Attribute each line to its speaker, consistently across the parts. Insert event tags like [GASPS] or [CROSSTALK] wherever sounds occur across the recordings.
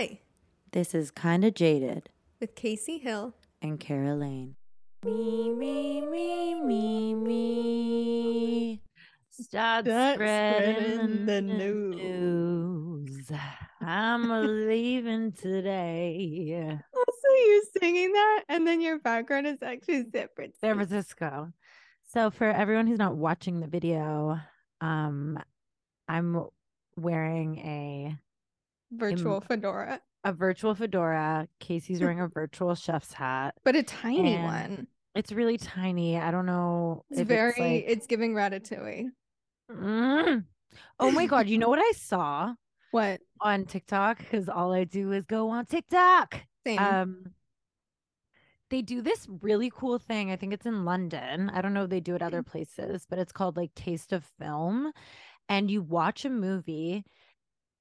Speaker 1: Hi,
Speaker 2: This is Kinda Jaded
Speaker 1: with Kacy Hill.
Speaker 2: and Kara Lane. Me, me, me, me, me. Start
Speaker 1: Start
Speaker 2: spreading,
Speaker 1: spreading
Speaker 2: the
Speaker 1: the
Speaker 2: news. I'm leaving today.
Speaker 1: Also, you're singing that, and then your background is actually separate.
Speaker 2: San Francisco. So for everyone who's not watching the video, um, I'm wearing a
Speaker 1: Virtual fedora,
Speaker 2: a virtual fedora. Kacy's [LAUGHS] wearing a virtual chef's hat.
Speaker 1: but a tiny one.
Speaker 2: It's really tiny. I don't know.
Speaker 1: It's very.
Speaker 2: like-
Speaker 1: It's giving ratatouille.
Speaker 2: Mm. Oh my god! You know what I saw
Speaker 1: What?
Speaker 2: on TikTok? Because all I do is go on TikTok.
Speaker 1: Same.
Speaker 2: Um, they do this really cool thing. I think it's in London. I don't know if they do it other places, but it's called like Taste of Film, and you watch a movie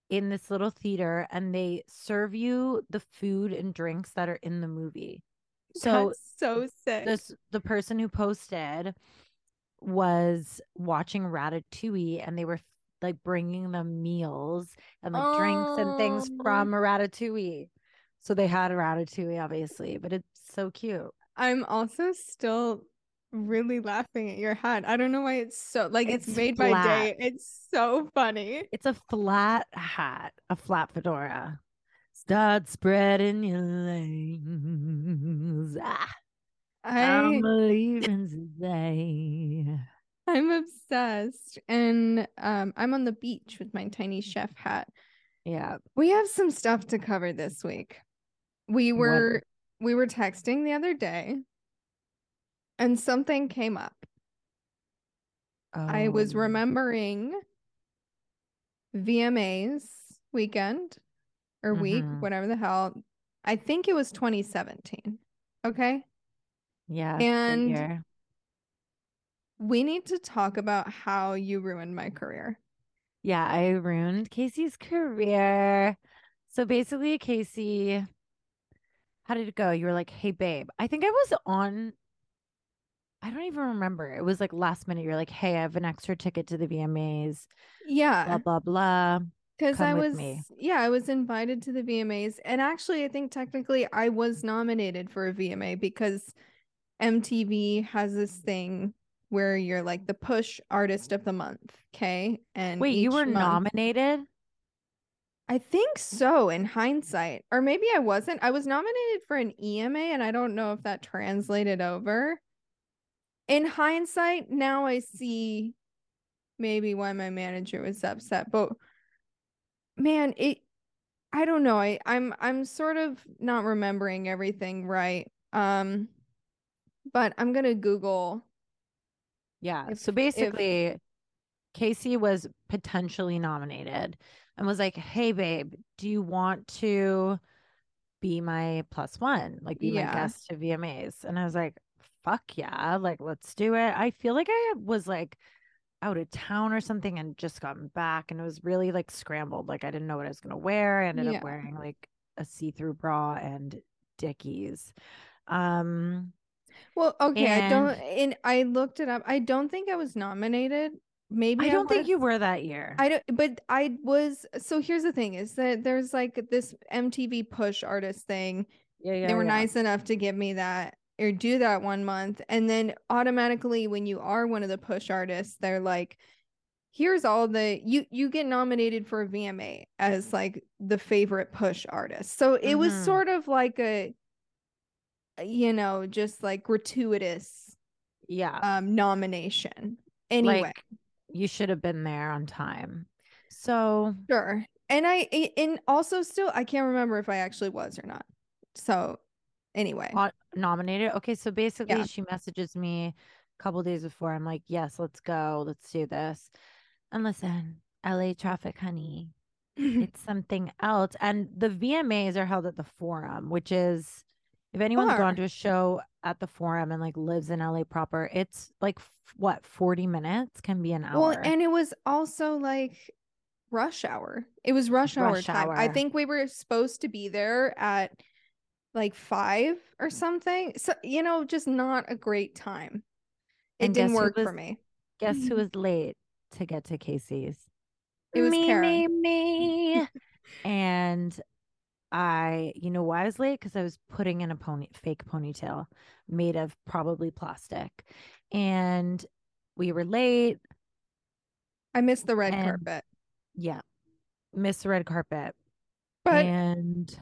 Speaker 2: in this little theater, and they serve you the food and drinks that are in the movie. So
Speaker 1: That's so sick.
Speaker 2: this the person who posted was watching Ratatouille and they were like bringing them meals and like drinks and things
Speaker 1: Oh.
Speaker 2: from Ratatouille. So they had Ratatouille obviously, but it's so cute.
Speaker 1: I'm also still really laughing at your hat. I don't know why it's so like it's,
Speaker 2: It's
Speaker 1: made by
Speaker 2: flat.
Speaker 1: day. It's so funny.
Speaker 2: It's a flat hat, a flat fedora. Start spreading your legs. Ah,
Speaker 1: I
Speaker 2: I'm leaving today.
Speaker 1: I'm obsessed. And um I'm on the beach with my tiny chef hat.
Speaker 2: Yeah.
Speaker 1: We have some stuff to cover this week. We
Speaker 2: What?
Speaker 1: were we were texting the other day and something came up. I was
Speaker 2: Oh.
Speaker 1: remembering VMAs weekend or week,
Speaker 2: Mhm.
Speaker 1: whatever the hell. I think it was 2017. Okay.
Speaker 2: Yeah.
Speaker 1: And- We need to talk about how you ruined my career.
Speaker 2: Yeah, I ruined Kacy's career. So basically, Kacy, how did it go? You were like, hey, babe, I think I was on, I don't even remember. It was like last minute. You're like, hey, I have an extra ticket to the VMAs,
Speaker 1: Yeah.
Speaker 2: blah, blah.
Speaker 1: Blah.
Speaker 2: Because
Speaker 1: I was,
Speaker 2: me.
Speaker 1: yeah, I was invited to the VMAs. And actually, I think technically I was nominated for a VMA because MTV has this thing where you're like the push artist of the month. Okay. And
Speaker 2: Wait, you were
Speaker 1: month-
Speaker 2: nominated?
Speaker 1: I think so in hindsight. Or maybe I wasn't. I was nominated for an EMA and I don't know if that translated over. In hindsight, now I see maybe why my manager was upset. But man, it I don't know. I I'm I'm sort of not remembering everything right. Um but I'm going to Google
Speaker 2: Yeah.
Speaker 1: If-
Speaker 2: so
Speaker 1: if-
Speaker 2: basically, Kacy was potentially nominated and was like, hey, babe, do you want to be my plus one? Like, be my
Speaker 1: Yeah.
Speaker 2: guest to VMAs? And I was like, fuck yeah. Like, let's do it. I feel like I was like out of town or something and just gotten back and it was really like scrambled. Like, I didn't know what I was going to wear. I ended
Speaker 1: Yeah.
Speaker 2: up wearing like a see through bra and Dickies. Um,
Speaker 1: Well, okay, I don't
Speaker 2: And-
Speaker 1: and I looked it up. I don't think I was nominated. Maybe
Speaker 2: I don't think you were that year.
Speaker 1: I don't, but I was. So here's the thing: is that there's like this MTV push artist thing.
Speaker 2: yeah, yeah.
Speaker 1: they were
Speaker 2: yeah.
Speaker 1: nice enough to give me that or do that one month, and then automatically, when you are one of the push artists, they're like, "Here's all the you you get nominated for a VMA as like the favorite push artist." So it was
Speaker 2: Mhm.
Speaker 1: sort of like a, you know, just like gratuitous
Speaker 2: Yeah.
Speaker 1: um nomination. Anyway.
Speaker 2: Like you should have been there on time. So
Speaker 1: Sure. And I and also still I can't remember if I actually was or not. So anyway.
Speaker 2: nominated. Okay, so basically
Speaker 1: Yeah.
Speaker 2: she messages me a couple days before. I'm like, yes, let's go. Let's do this. And listen, LA traffic, honey. [LAUGHS] It's something else. And the VMAs are held at the forum, which is if anyone's
Speaker 1: Far.
Speaker 2: gone to a show at the forum and like lives in LA proper, it's like what 40 minutes can be an hour.
Speaker 1: well, and it was also like rush hour. It was rush hour
Speaker 2: Rush
Speaker 1: time. I think we were supposed to be there at like 5 or something. So, you know, just not a great time. It
Speaker 2: And
Speaker 1: didn't work for me.
Speaker 2: Guess who [LAUGHS] was late to get to Kacy's?
Speaker 1: It was
Speaker 2: me, me, me. [LAUGHS] and I, you know, why I was late because I was putting in a pony fake ponytail made of probably plastic, and we were late.
Speaker 1: I missed the red
Speaker 2: And-
Speaker 1: carpet.
Speaker 2: Yeah, missed the red carpet,
Speaker 1: But
Speaker 2: and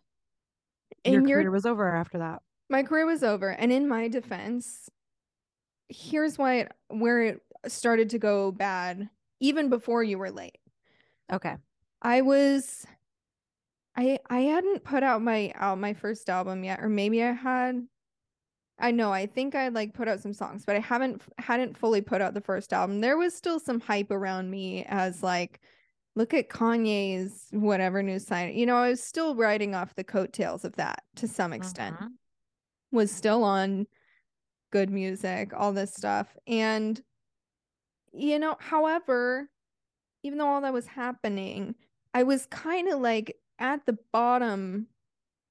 Speaker 2: your
Speaker 1: your
Speaker 2: career was over after that.
Speaker 1: my career was over. And in my defense here's why it where it started to go bad even before you were late.
Speaker 2: Okay,
Speaker 1: i was i i hadn't put out my out my first album yet or maybe i had. I know i think i like put out some songs but i haven't hadn't fully put out the first album. There was still some hype around me as like look at kanye's whatever new sign you know i was still riding off the coattails of that to some extent
Speaker 2: Mhm.
Speaker 1: was still on good music, all this stuff. And, you know, however, even though all that was happening, I was kind of like at the bottom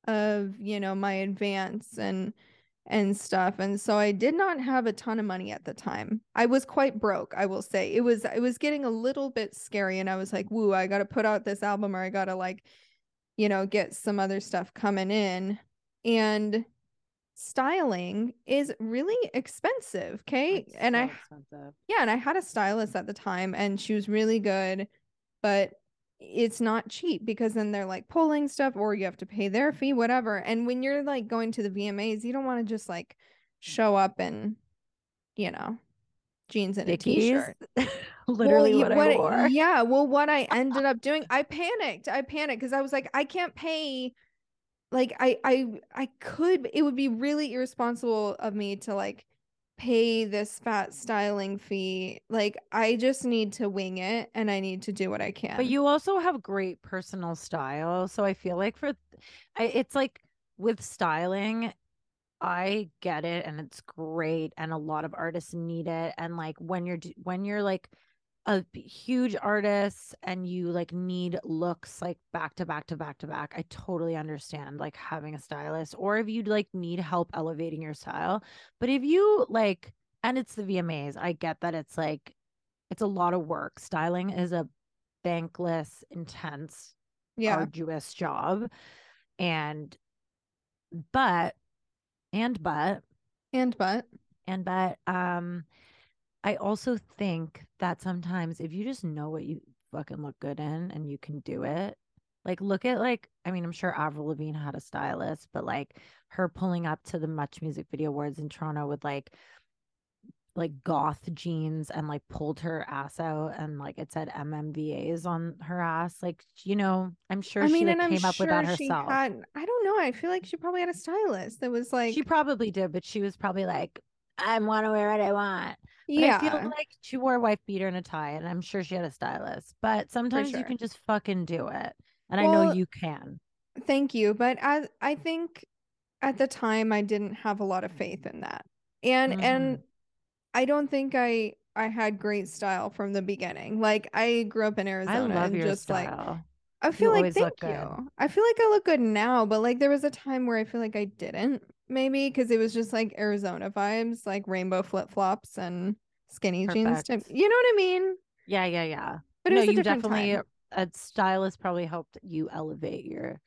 Speaker 1: of, you know, my advance and and stuff. And so I did not have a ton of money at the time. I was quite broke, I will say. It was it was getting a little bit scary and I was like, "Woo, I got to put out this album or I got to like, you know, get some other stuff coming in." And styling is really expensive, okay? And I
Speaker 2: expensive.
Speaker 1: yeah, and I had a stylist at the time and she was really good, but it's not cheap because then they're like pulling stuff or you have to pay their fee, whatever. And when you're like going to the VMAs, you don't want to just like show up in, you know, jeans and a
Speaker 2: Dickies,
Speaker 1: t-shirt. [LAUGHS]
Speaker 2: literally
Speaker 1: Well,
Speaker 2: what, I wore.
Speaker 1: Yeah, well, what I [LAUGHS] ended up doing, I panicked. I panicked because I was like, I can't pay. Like, I, I, I could. It would be really irresponsible of me to like pay this fat styling fee. Like, I just need to wing it, and I need to do what I can.
Speaker 2: But you also have great personal style. So I feel like for I, it's like with styling, I get it and it's great and a lot of artists need it and like when you're when you're like a huge artist and you like need looks like back to back to back to back, I totally understand like having a stylist or if you like need help elevating your style. But if you like and it's the VMAs, I get that it's like it's a lot of work. Styling is a thankless, intense,
Speaker 1: yeah,
Speaker 2: arduous job. And but and but
Speaker 1: and but
Speaker 2: and but um I also think that sometimes if you just know what you fucking look good in and you can do it, like look at like I mean I'm sure Avril Lavigne had a stylist, but like her pulling up to the Much Music Video Awards in Toronto with like like goth jeans and like pulled her ass out and like it said MMVAs on her ass. Like you know, I'm sure
Speaker 1: I
Speaker 2: she
Speaker 1: mean,
Speaker 2: like
Speaker 1: and I'm
Speaker 2: came up with that herself.
Speaker 1: had. I don't know. I feel like she probably had a stylist that was like,
Speaker 2: she probably did, but she was probably like, I want to wear what I want.
Speaker 1: Yeah,
Speaker 2: I feel like she wore a wife beater and a tie, and I'm sure she had a stylist. But sometimes you can just fucking do it. And I know you can.
Speaker 1: Thank you, but as I think at the time I didn't have a lot of faith in that. And and
Speaker 2: Mhm.
Speaker 1: I don't think I I had great style from the beginning. Like I grew up in
Speaker 2: I
Speaker 1: Arizona
Speaker 2: love
Speaker 1: and
Speaker 2: your
Speaker 1: just like
Speaker 2: style.
Speaker 1: I feel like thank
Speaker 2: good.
Speaker 1: you. I feel like I look good now, but like there was a time where I feel like I didn't maybe because it was just like Arizona vibes, like rainbow flip-flops and skinny jeans type.
Speaker 2: Perfect.
Speaker 1: You know what I mean?
Speaker 2: Yeah, yeah, yeah.
Speaker 1: But it
Speaker 2: no,
Speaker 1: was a
Speaker 2: you definitely
Speaker 1: time.
Speaker 2: a stylist probably helped you elevate your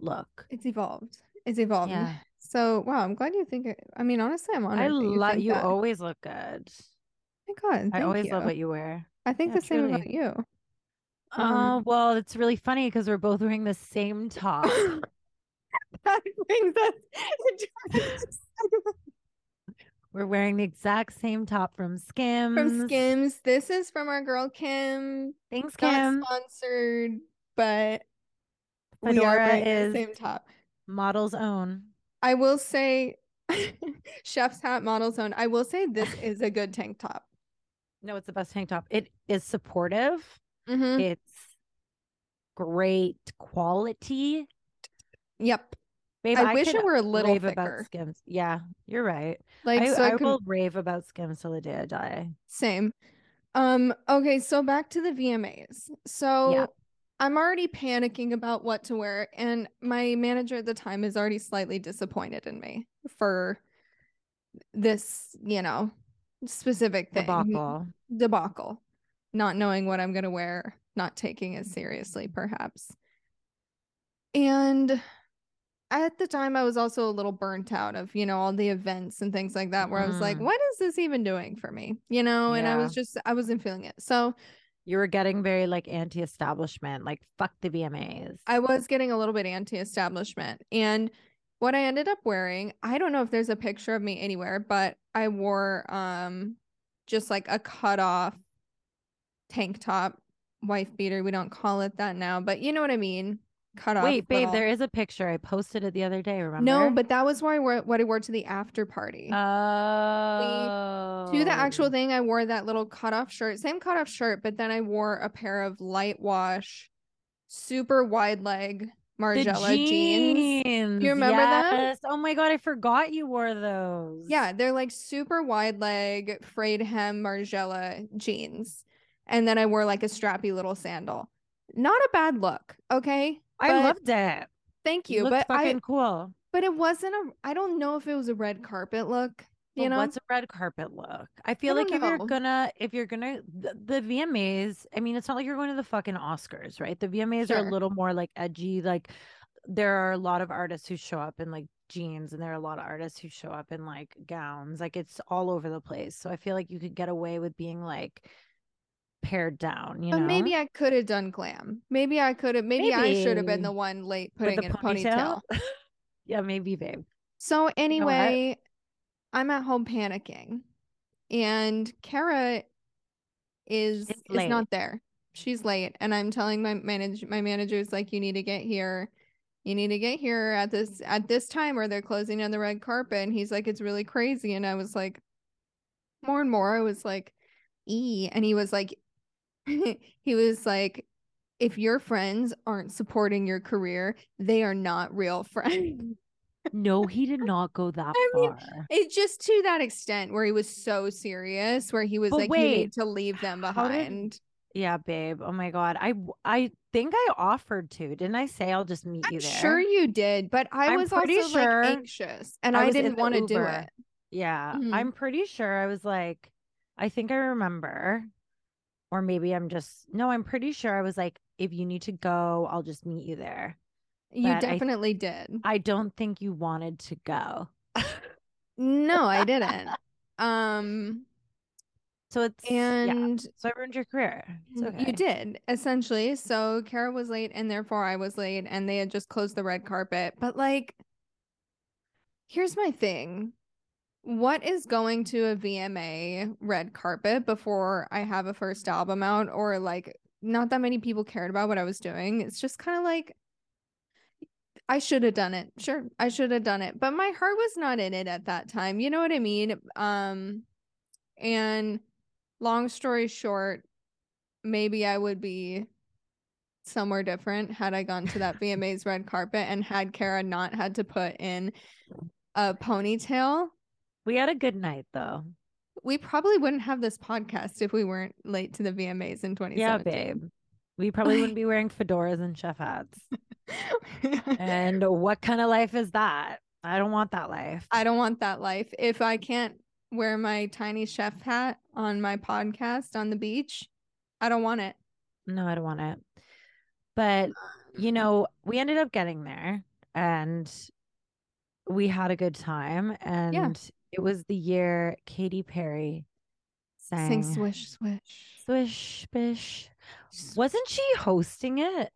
Speaker 2: look.
Speaker 1: It's evolved. It's evolved.
Speaker 2: Yeah.
Speaker 1: So wow, I'm glad you think it. I mean, honestly, I'm honored.
Speaker 2: I
Speaker 1: you
Speaker 2: love you always look good.
Speaker 1: My God,
Speaker 2: I always
Speaker 1: you.
Speaker 2: love what you wear.
Speaker 1: I think
Speaker 2: Yeah,
Speaker 1: the same about you.
Speaker 2: Oh,
Speaker 1: Um,
Speaker 2: well, it's really funny because we're both wearing the same top. [LAUGHS]
Speaker 1: that brings us
Speaker 2: We're wearing the exact same top from Skims.
Speaker 1: from Skims. This is from our girl Kim.
Speaker 2: Thanks,
Speaker 1: Not
Speaker 2: Kim.
Speaker 1: sponsored, but we are
Speaker 2: Fedora
Speaker 1: wearing
Speaker 2: is
Speaker 1: the same top.
Speaker 2: model's own.
Speaker 1: I will say, [LAUGHS] chef's hat model's own. I will say this is a good tank top.
Speaker 2: No, it's the best tank top. It is supportive.
Speaker 1: Mhm.
Speaker 2: It's great quality.
Speaker 1: Yep.
Speaker 2: Babe,
Speaker 1: I wish it were a little
Speaker 2: rave
Speaker 1: thicker.
Speaker 2: about Skims. Yeah, you're right.
Speaker 1: Like
Speaker 2: I,
Speaker 1: so, I,
Speaker 2: I
Speaker 1: could
Speaker 2: will rave about Skims till the day I die.
Speaker 1: Same. Um, okay, so back to the VMAs. So I'm already panicking about what to wear, and my manager at the time is already slightly disappointed in me for this, you know, specific thing.
Speaker 2: Debacle.
Speaker 1: Debacle. Not knowing what I'm gonna wear, not taking it seriously, perhaps. And at the time I was also a little burnt out of, you know, all the events and things like that where I was like,
Speaker 2: Mm.
Speaker 1: what is this even doing for me? You know, and I was just I wasn't feeling it. So
Speaker 2: You were getting very like anti-establishment, like fuck the VMAs.
Speaker 1: I was getting a little bit anti-establishment. And what I ended up wearing, I don't know if there's a picture of me anywhere, but I wore um just like a cut off tank top, wife beater. We don't call it that now, but you know what I mean. Cut off.
Speaker 2: Wait, babe,
Speaker 1: little-
Speaker 2: there is a picture. I posted it the other day, remember?
Speaker 1: No, but that was where I wore what I wore to the after party.
Speaker 2: Oh.
Speaker 1: to the actual thing, I wore that little cutoff shirt, same cutoff shirt, but then I wore a pair of light wash, super wide leg Margiela jeans.
Speaker 2: jeans.
Speaker 1: You remember
Speaker 2: yes. Oh my god, I forgot you wore those.
Speaker 1: Yeah, they're like super wide leg frayed hem Margiela jeans. And then I wore like a strappy little sandal. Not a bad look, okay?
Speaker 2: I
Speaker 1: but-
Speaker 2: loved it.
Speaker 1: Thank
Speaker 2: You looked
Speaker 1: But
Speaker 2: fucking
Speaker 1: I
Speaker 2: cool.
Speaker 1: but it wasn't a I don't know if it was a red carpet look, you
Speaker 2: But
Speaker 1: know?
Speaker 2: what's a red carpet look? I feel
Speaker 1: don't
Speaker 2: like if you're gonna, if you're gonna, the, the VMAs. I mean, it's not like you're going to the fucking Oscars, right? The VMAs are a little more like edgy. Like there are a lot of artists who show up in like jeans, and there are a lot of artists who show up in like gowns. Like it's all over the place. So I feel like you could get away with being like pared down. You
Speaker 1: But
Speaker 2: know,
Speaker 1: maybe I could have done glam. Maybe I could have maybe, I should have been the one late putting in a ponytail. [LAUGHS]
Speaker 2: yeah, maybe, babe.
Speaker 1: So anyway, I'm at home panicking, and Kara is is not there. She's late, and I'm telling my manager, my manager's like, you need to get here. You need to get here at this at this time, or they're closing on the red carpet. And he's like, it's really crazy. And I was like, more and more, I was like, e. And he was like, [LAUGHS] he was like, if your friends aren't supporting your career, they are not real [LAUGHS] friends. [GASPS]
Speaker 2: No, he did not go [LAUGHS] that
Speaker 1: I mean,
Speaker 2: far.
Speaker 1: It's just to that extent where he was so serious, where he was
Speaker 2: But
Speaker 1: like, "You need
Speaker 2: wait,
Speaker 1: to leave them
Speaker 2: how did-
Speaker 1: behind."
Speaker 2: Yeah, babe. Oh my god. I I think I offered to. Didn't I say I'll just meet
Speaker 1: I'm
Speaker 2: you there?
Speaker 1: sure you did, but I
Speaker 2: I'm
Speaker 1: was
Speaker 2: pretty
Speaker 1: also
Speaker 2: sure
Speaker 1: like anxious, and
Speaker 2: I
Speaker 1: I, didn't want to do it.
Speaker 2: Yeah,
Speaker 1: Mhm.
Speaker 2: I'm pretty sure I was like, I think I remember, or maybe I'm just no. I'm pretty sure I was like, if you need to go, I'll just meet you there.
Speaker 1: You
Speaker 2: But I-
Speaker 1: definitely did.
Speaker 2: I don't think you wanted to go. [LAUGHS]
Speaker 1: No, I didn't. Um,
Speaker 2: So it's yeah.
Speaker 1: and
Speaker 2: So I ruined your career. Okay.
Speaker 1: you did essentially. So Kara was late, and therefore I was late, and they had just closed the red carpet. But like, here's my thing. What is going to a VMA red carpet before I have a first album out or like not that many people cared about what I was doing? It's just kind of like I should have done it. Sure, I should have done it, but my heart was not in it at that time. You know what I mean? Um and long story short, maybe I would be somewhere different had I gone to that VMA's red carpet and had Kara not had to put in a ponytail.
Speaker 2: We had a good night though.
Speaker 1: We probably wouldn't have this podcast if we weren't late to the VMAs in 2017.
Speaker 2: Yeah, babe. We probably wouldn't be [LAUGHS] wearing fedoras and chef hats. [LAUGHS] And what kind of life is that? I don't want that life.
Speaker 1: I don't want that life. If I can't wear my tiny chef hat on my podcast on the beach, I don't want it.
Speaker 2: No, I don't want it. But you um, know, we ended up getting there and we had a good time. And it was the year Katy Perry sang
Speaker 1: Sing swish swish.
Speaker 2: Swish Bish. Wasn't she hosting it?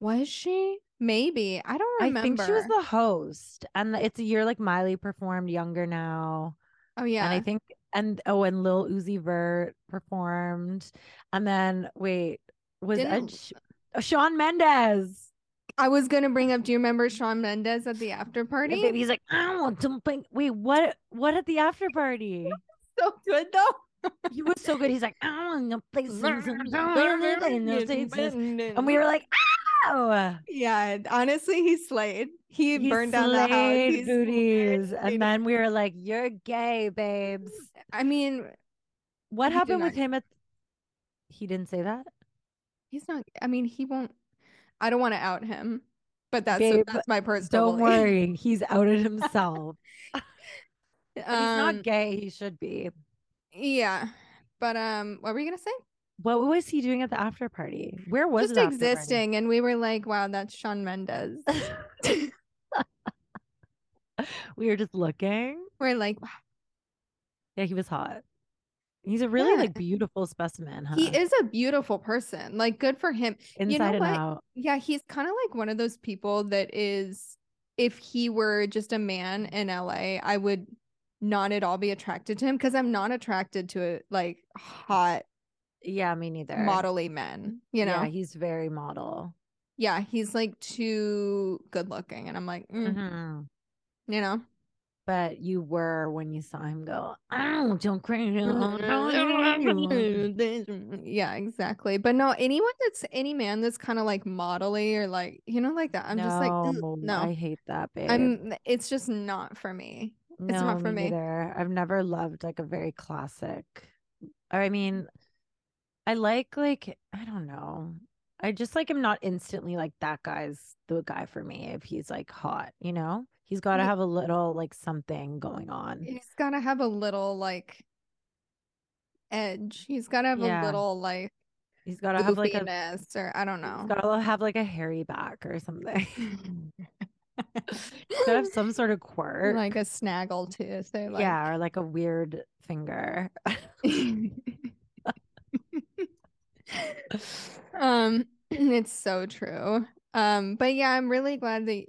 Speaker 1: Was she? Maybe. I don't remember.
Speaker 2: I think she was the host. And it's a year like Miley performed younger now.
Speaker 1: Oh yeah.
Speaker 2: And I think and oh, and Lil Uzi Vert performed. And then wait, was uh,
Speaker 1: Didn't-
Speaker 2: Ed Sh- oh, Shawn Mendes.
Speaker 1: I was gonna bring up. Do you remember Shawn Mendes at the after party?
Speaker 2: baby, he's like, I want something. Wait, what? What at the after party?
Speaker 1: so good though.
Speaker 2: He was so good. He's like, I want to play and we were like, oh,
Speaker 1: yeah, honestly, he slayed. He,
Speaker 2: he
Speaker 1: burned down the house. He
Speaker 2: booties.
Speaker 1: slayed.
Speaker 2: And then we were like, you're gay, babes.
Speaker 1: I mean,
Speaker 2: What happened with him at? He didn't say that.
Speaker 1: he's not. I mean, he won't. I don't want to out him, but that's
Speaker 2: Babe,
Speaker 1: that's my personal.
Speaker 2: Don't
Speaker 1: belief.
Speaker 2: worry, he's outed [LAUGHS] himself. But he's
Speaker 1: Um,
Speaker 2: not gay. He should be.
Speaker 1: Yeah, but um, what were you gonna say?
Speaker 2: What was he doing at the after party? Where was
Speaker 1: just
Speaker 2: after party?
Speaker 1: existing, and we were like, "Wow, that's Shawn Mendes." [LAUGHS] [LAUGHS]
Speaker 2: we were just looking.
Speaker 1: we're like, "Wow."
Speaker 2: Yeah, he was hot. He's a really like beautiful specimen, huh?
Speaker 1: He is a beautiful person. Like, good for him.
Speaker 2: inside
Speaker 1: you know
Speaker 2: and
Speaker 1: what?
Speaker 2: out.
Speaker 1: Yeah, he's kind of like one of those people that is, if he were just a man in LA, I would not at all be attracted to him because I'm not attracted to it like hot
Speaker 2: Yeah, me neither.
Speaker 1: modelly men. You know?
Speaker 2: Yeah, he's very model.
Speaker 1: Yeah, he's like too good looking, and I'm like, mm,
Speaker 2: Mhm.
Speaker 1: you know.
Speaker 2: But you were when you saw him go, oh, don't cry. [LAUGHS]
Speaker 1: yeah, exactly. But no, anyone that's any man that's kind of like modelly or like you know like that. I'm just like, mm,
Speaker 2: No,
Speaker 1: no,
Speaker 2: I hate that, babe.
Speaker 1: I'm. It's just not for me.
Speaker 2: no,
Speaker 1: not for me.
Speaker 2: neither. I've never loved like a very classic. I mean, mm. I like like I don't know. I just like am not instantly like that guy's the guy for me if he's like hot, you know? He's got to have a little like something going on.
Speaker 1: He's gotta have a little like edge. He's gotta have
Speaker 2: Yeah.
Speaker 1: a little like
Speaker 2: He's got to have like a
Speaker 1: or I don't know.
Speaker 2: he's got to have like a hairy back or something. [LAUGHS] got to have some sort of [LAUGHS] quirk.
Speaker 1: like a snaggle tooth. Or like,
Speaker 2: yeah, or like a weird finger. [LAUGHS]
Speaker 1: um [CLEARS THROAT] it's so true um but yeah i'm really glad that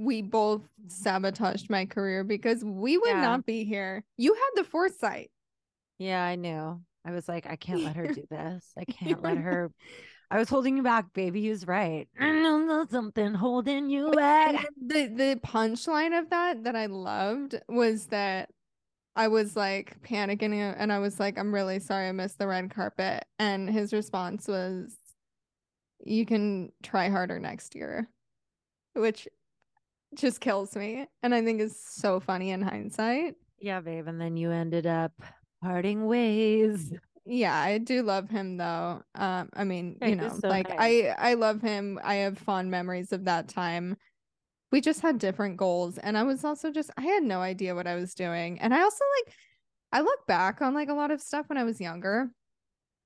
Speaker 1: we both sabotaged my career because we would
Speaker 2: Yeah.
Speaker 1: not be here you had the foresight
Speaker 2: Yeah, I knew. I was like, I can't let her do [LAUGHS] this. I can't let her. [LAUGHS] I was holding you back, baby. He was right. I know something holding you [LAUGHS] back.
Speaker 1: the the punchline of that that i loved was that i was like panicking uh, and i was like i'm really sorry i missed the red carpet and his response was you can try harder next year which just kills me and i think is so funny in hindsight
Speaker 2: Yeah, babe. And then you ended up parting ways.
Speaker 1: yeah i do love him though um i mean
Speaker 2: Yeah,
Speaker 1: you know
Speaker 2: so
Speaker 1: like
Speaker 2: nice.
Speaker 1: i i love him i have fond memories of that time we just had different goals and i was also just i had no idea what i was doing and i also like i look back on like a lot of stuff when i was younger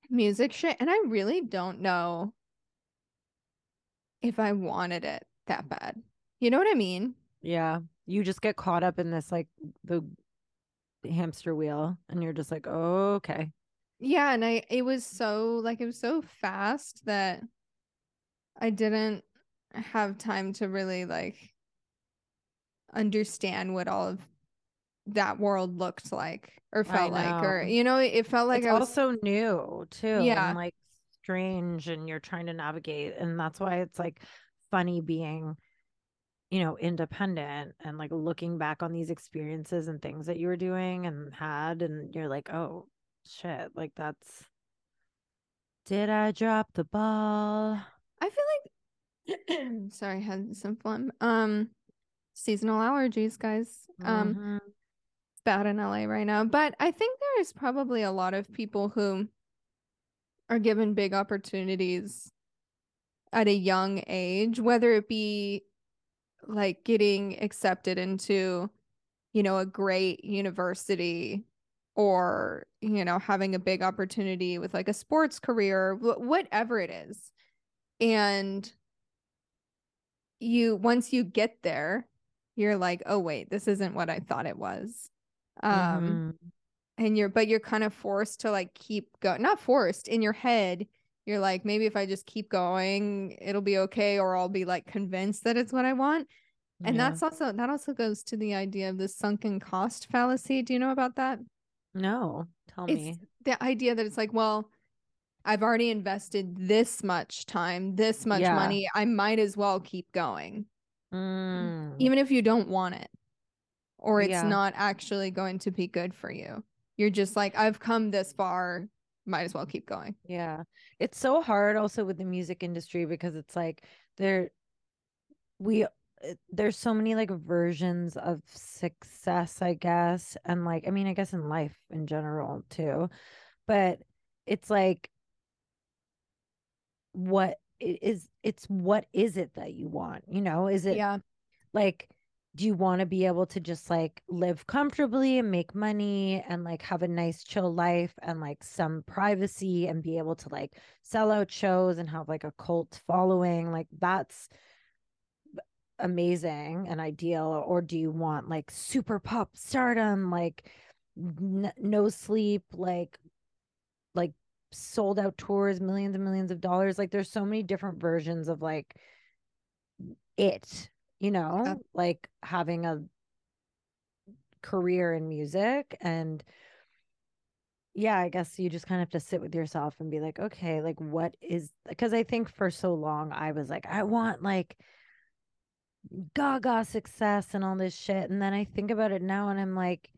Speaker 1: music shit and i really don't know if i wanted it that bad you know what i mean
Speaker 2: Yeah. You just get caught up in this like the hamster wheel and you're just like, oh, okay.
Speaker 1: yeah and i it was so like it was so fast that i didn't have time to really like understand what all of that world looked like or felt like or you know it felt like
Speaker 2: it's
Speaker 1: i was
Speaker 2: also new too.
Speaker 1: Yeah.
Speaker 2: And like strange and you're trying to navigate. And that's why it's like funny being, you know, independent and like looking back on these experiences and things that you were doing and had. And you're like, oh shit, like that's did I drop the ball?
Speaker 1: i feel like [CLEARS THROAT] sorry i had some phlegm um seasonal allergies guys um
Speaker 2: Mhm.
Speaker 1: it's bad in LA right now. But I think there is probably a lot of people who are given big opportunities at a young age, whether it be like getting accepted into, you know, a great university or, you know, having a big opportunity with like a sports career, whatever it is. And you, once you get there, you're like, oh, wait, this isn't what I thought it was. Um,
Speaker 2: Mhm.
Speaker 1: and you're but you're kind of forced to like keep going not forced in your head you're like maybe if i just keep going it'll be okay or i'll be like convinced that it's what i want and
Speaker 2: Yeah.
Speaker 1: that's also that also goes to the idea of the sunken cost fallacy do you know about that
Speaker 2: no, tell
Speaker 1: it's
Speaker 2: me.
Speaker 1: the idea that it's like well i've already invested this much time this much
Speaker 2: Yeah.
Speaker 1: money i might as well keep going
Speaker 2: Mm.
Speaker 1: even if you don't want it or it's
Speaker 2: Yeah.
Speaker 1: not actually going to be good for you you're just like i've come this far might as well keep going
Speaker 2: Yeah. It's so hard also with the music industry because it's like there we uh, there's so many like versions of success, I guess. And like I mean, I guess in life in general too. But it's like what it is it's what is it that you want? You know, is it
Speaker 1: yeah
Speaker 2: like do you want to be able to just like live comfortably and make money and like have a nice chill life and like some privacy and be able to like sell out shows and have like a cult following? Like that's amazing and ideal or do you want like super pop stardom like n- no sleep like like sold out tours millions and millions of dollars? Like there's so many different versions of like it you know yeah. like having a career in music and yeah i guess you just kind of have to sit with yourself and be like okay like what is because i think for so long i was like i want like gaga success and all this shit and then i think about it now and i'm like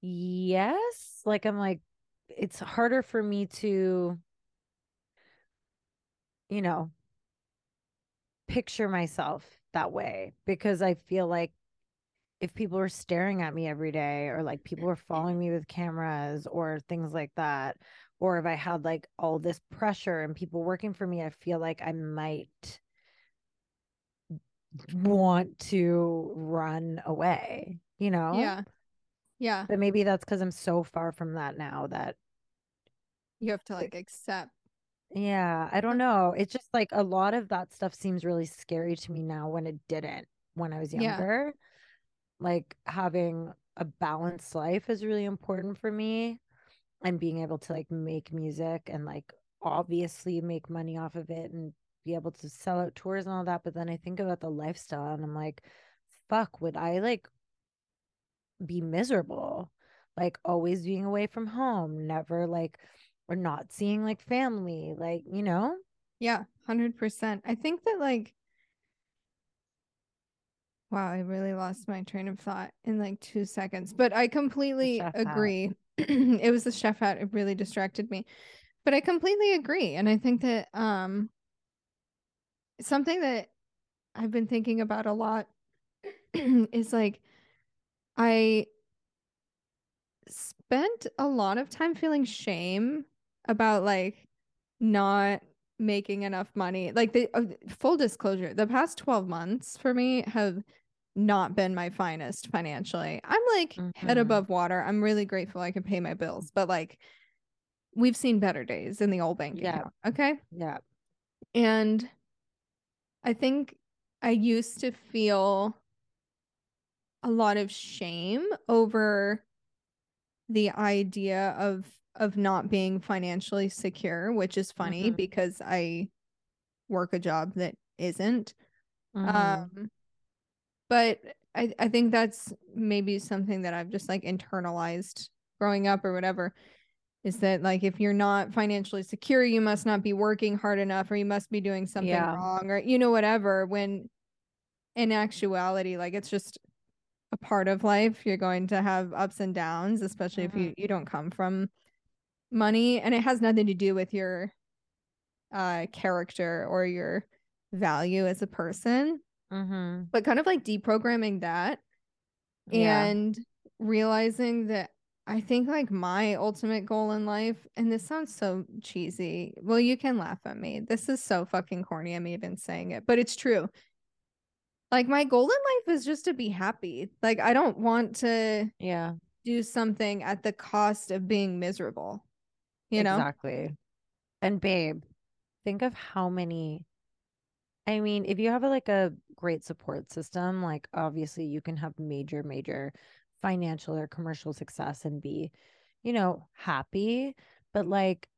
Speaker 2: yes like i'm like it's harder for me to you know picture myself that way because I feel like if people were staring at me every day or like people were mm-hmm. following me with cameras or things like that or if I had like all this pressure and people working for me I feel like I might want to run away you know?
Speaker 1: Yeah. Yeah.
Speaker 2: But maybe that's because I'm so far from that now that
Speaker 1: you have to like accept
Speaker 2: yeah, I don't know. It's just like a lot of that stuff seems really scary to me now when it didn't when I was younger. Yeah. Like having a balanced life is really important for me and being able to like make music and like obviously make money off of it and be able to sell out tours and all that. But then I think about the lifestyle and I'm like, fuck, would I like be miserable? Like always being away from home, never like or not seeing like family, like, you know?
Speaker 1: Yeah, 100%. I think that like Wow, I really lost my train of thought in like 2 seconds, but I completely agree. [CLEARS THROAT] it was the chef hat, it really distracted me. But I completely agree and I think that um something that I've been thinking about a lot [CLEARS THROAT] is like I spent a lot of time feeling shame about like not making enough money. Like the uh, full disclosure, the past 12 months for me have not been my finest financially. I'm like mm-hmm. head above water. I'm really grateful I can pay my bills, but like we've seen better days in the old bank yeah. account. Okay.
Speaker 2: Yeah.
Speaker 1: And I think I used to feel a lot of shame over the idea of of not being financially secure, which is funny mm-hmm. because I work a job that isn't. Mm-hmm. Um, but I, I think that's maybe something that I've just like internalized growing up or whatever is that like if you're not financially secure, you must not be working hard enough or you must be doing something yeah. wrong or you know whatever when in actuality like it's just a part of life you're going to have ups and downs especially mm-hmm. if you you don't come from money and it has nothing to do with your uh character or your value as a person
Speaker 2: mm-hmm.
Speaker 1: but kind of like deprogramming that yeah. and realizing that I think like my ultimate goal in life, and this sounds so cheesy. Well, you can laugh at me. This is so fucking corny. I'm even saying it, but it's true. Like my goal in life is just to be happy. Like I don't want to
Speaker 2: yeah
Speaker 1: do something at the cost of being miserable you know?
Speaker 2: Exactly. And babe think of how many i mean if you have a, like a great support system like obviously you can have major major financial or commercial success and be you know happy but like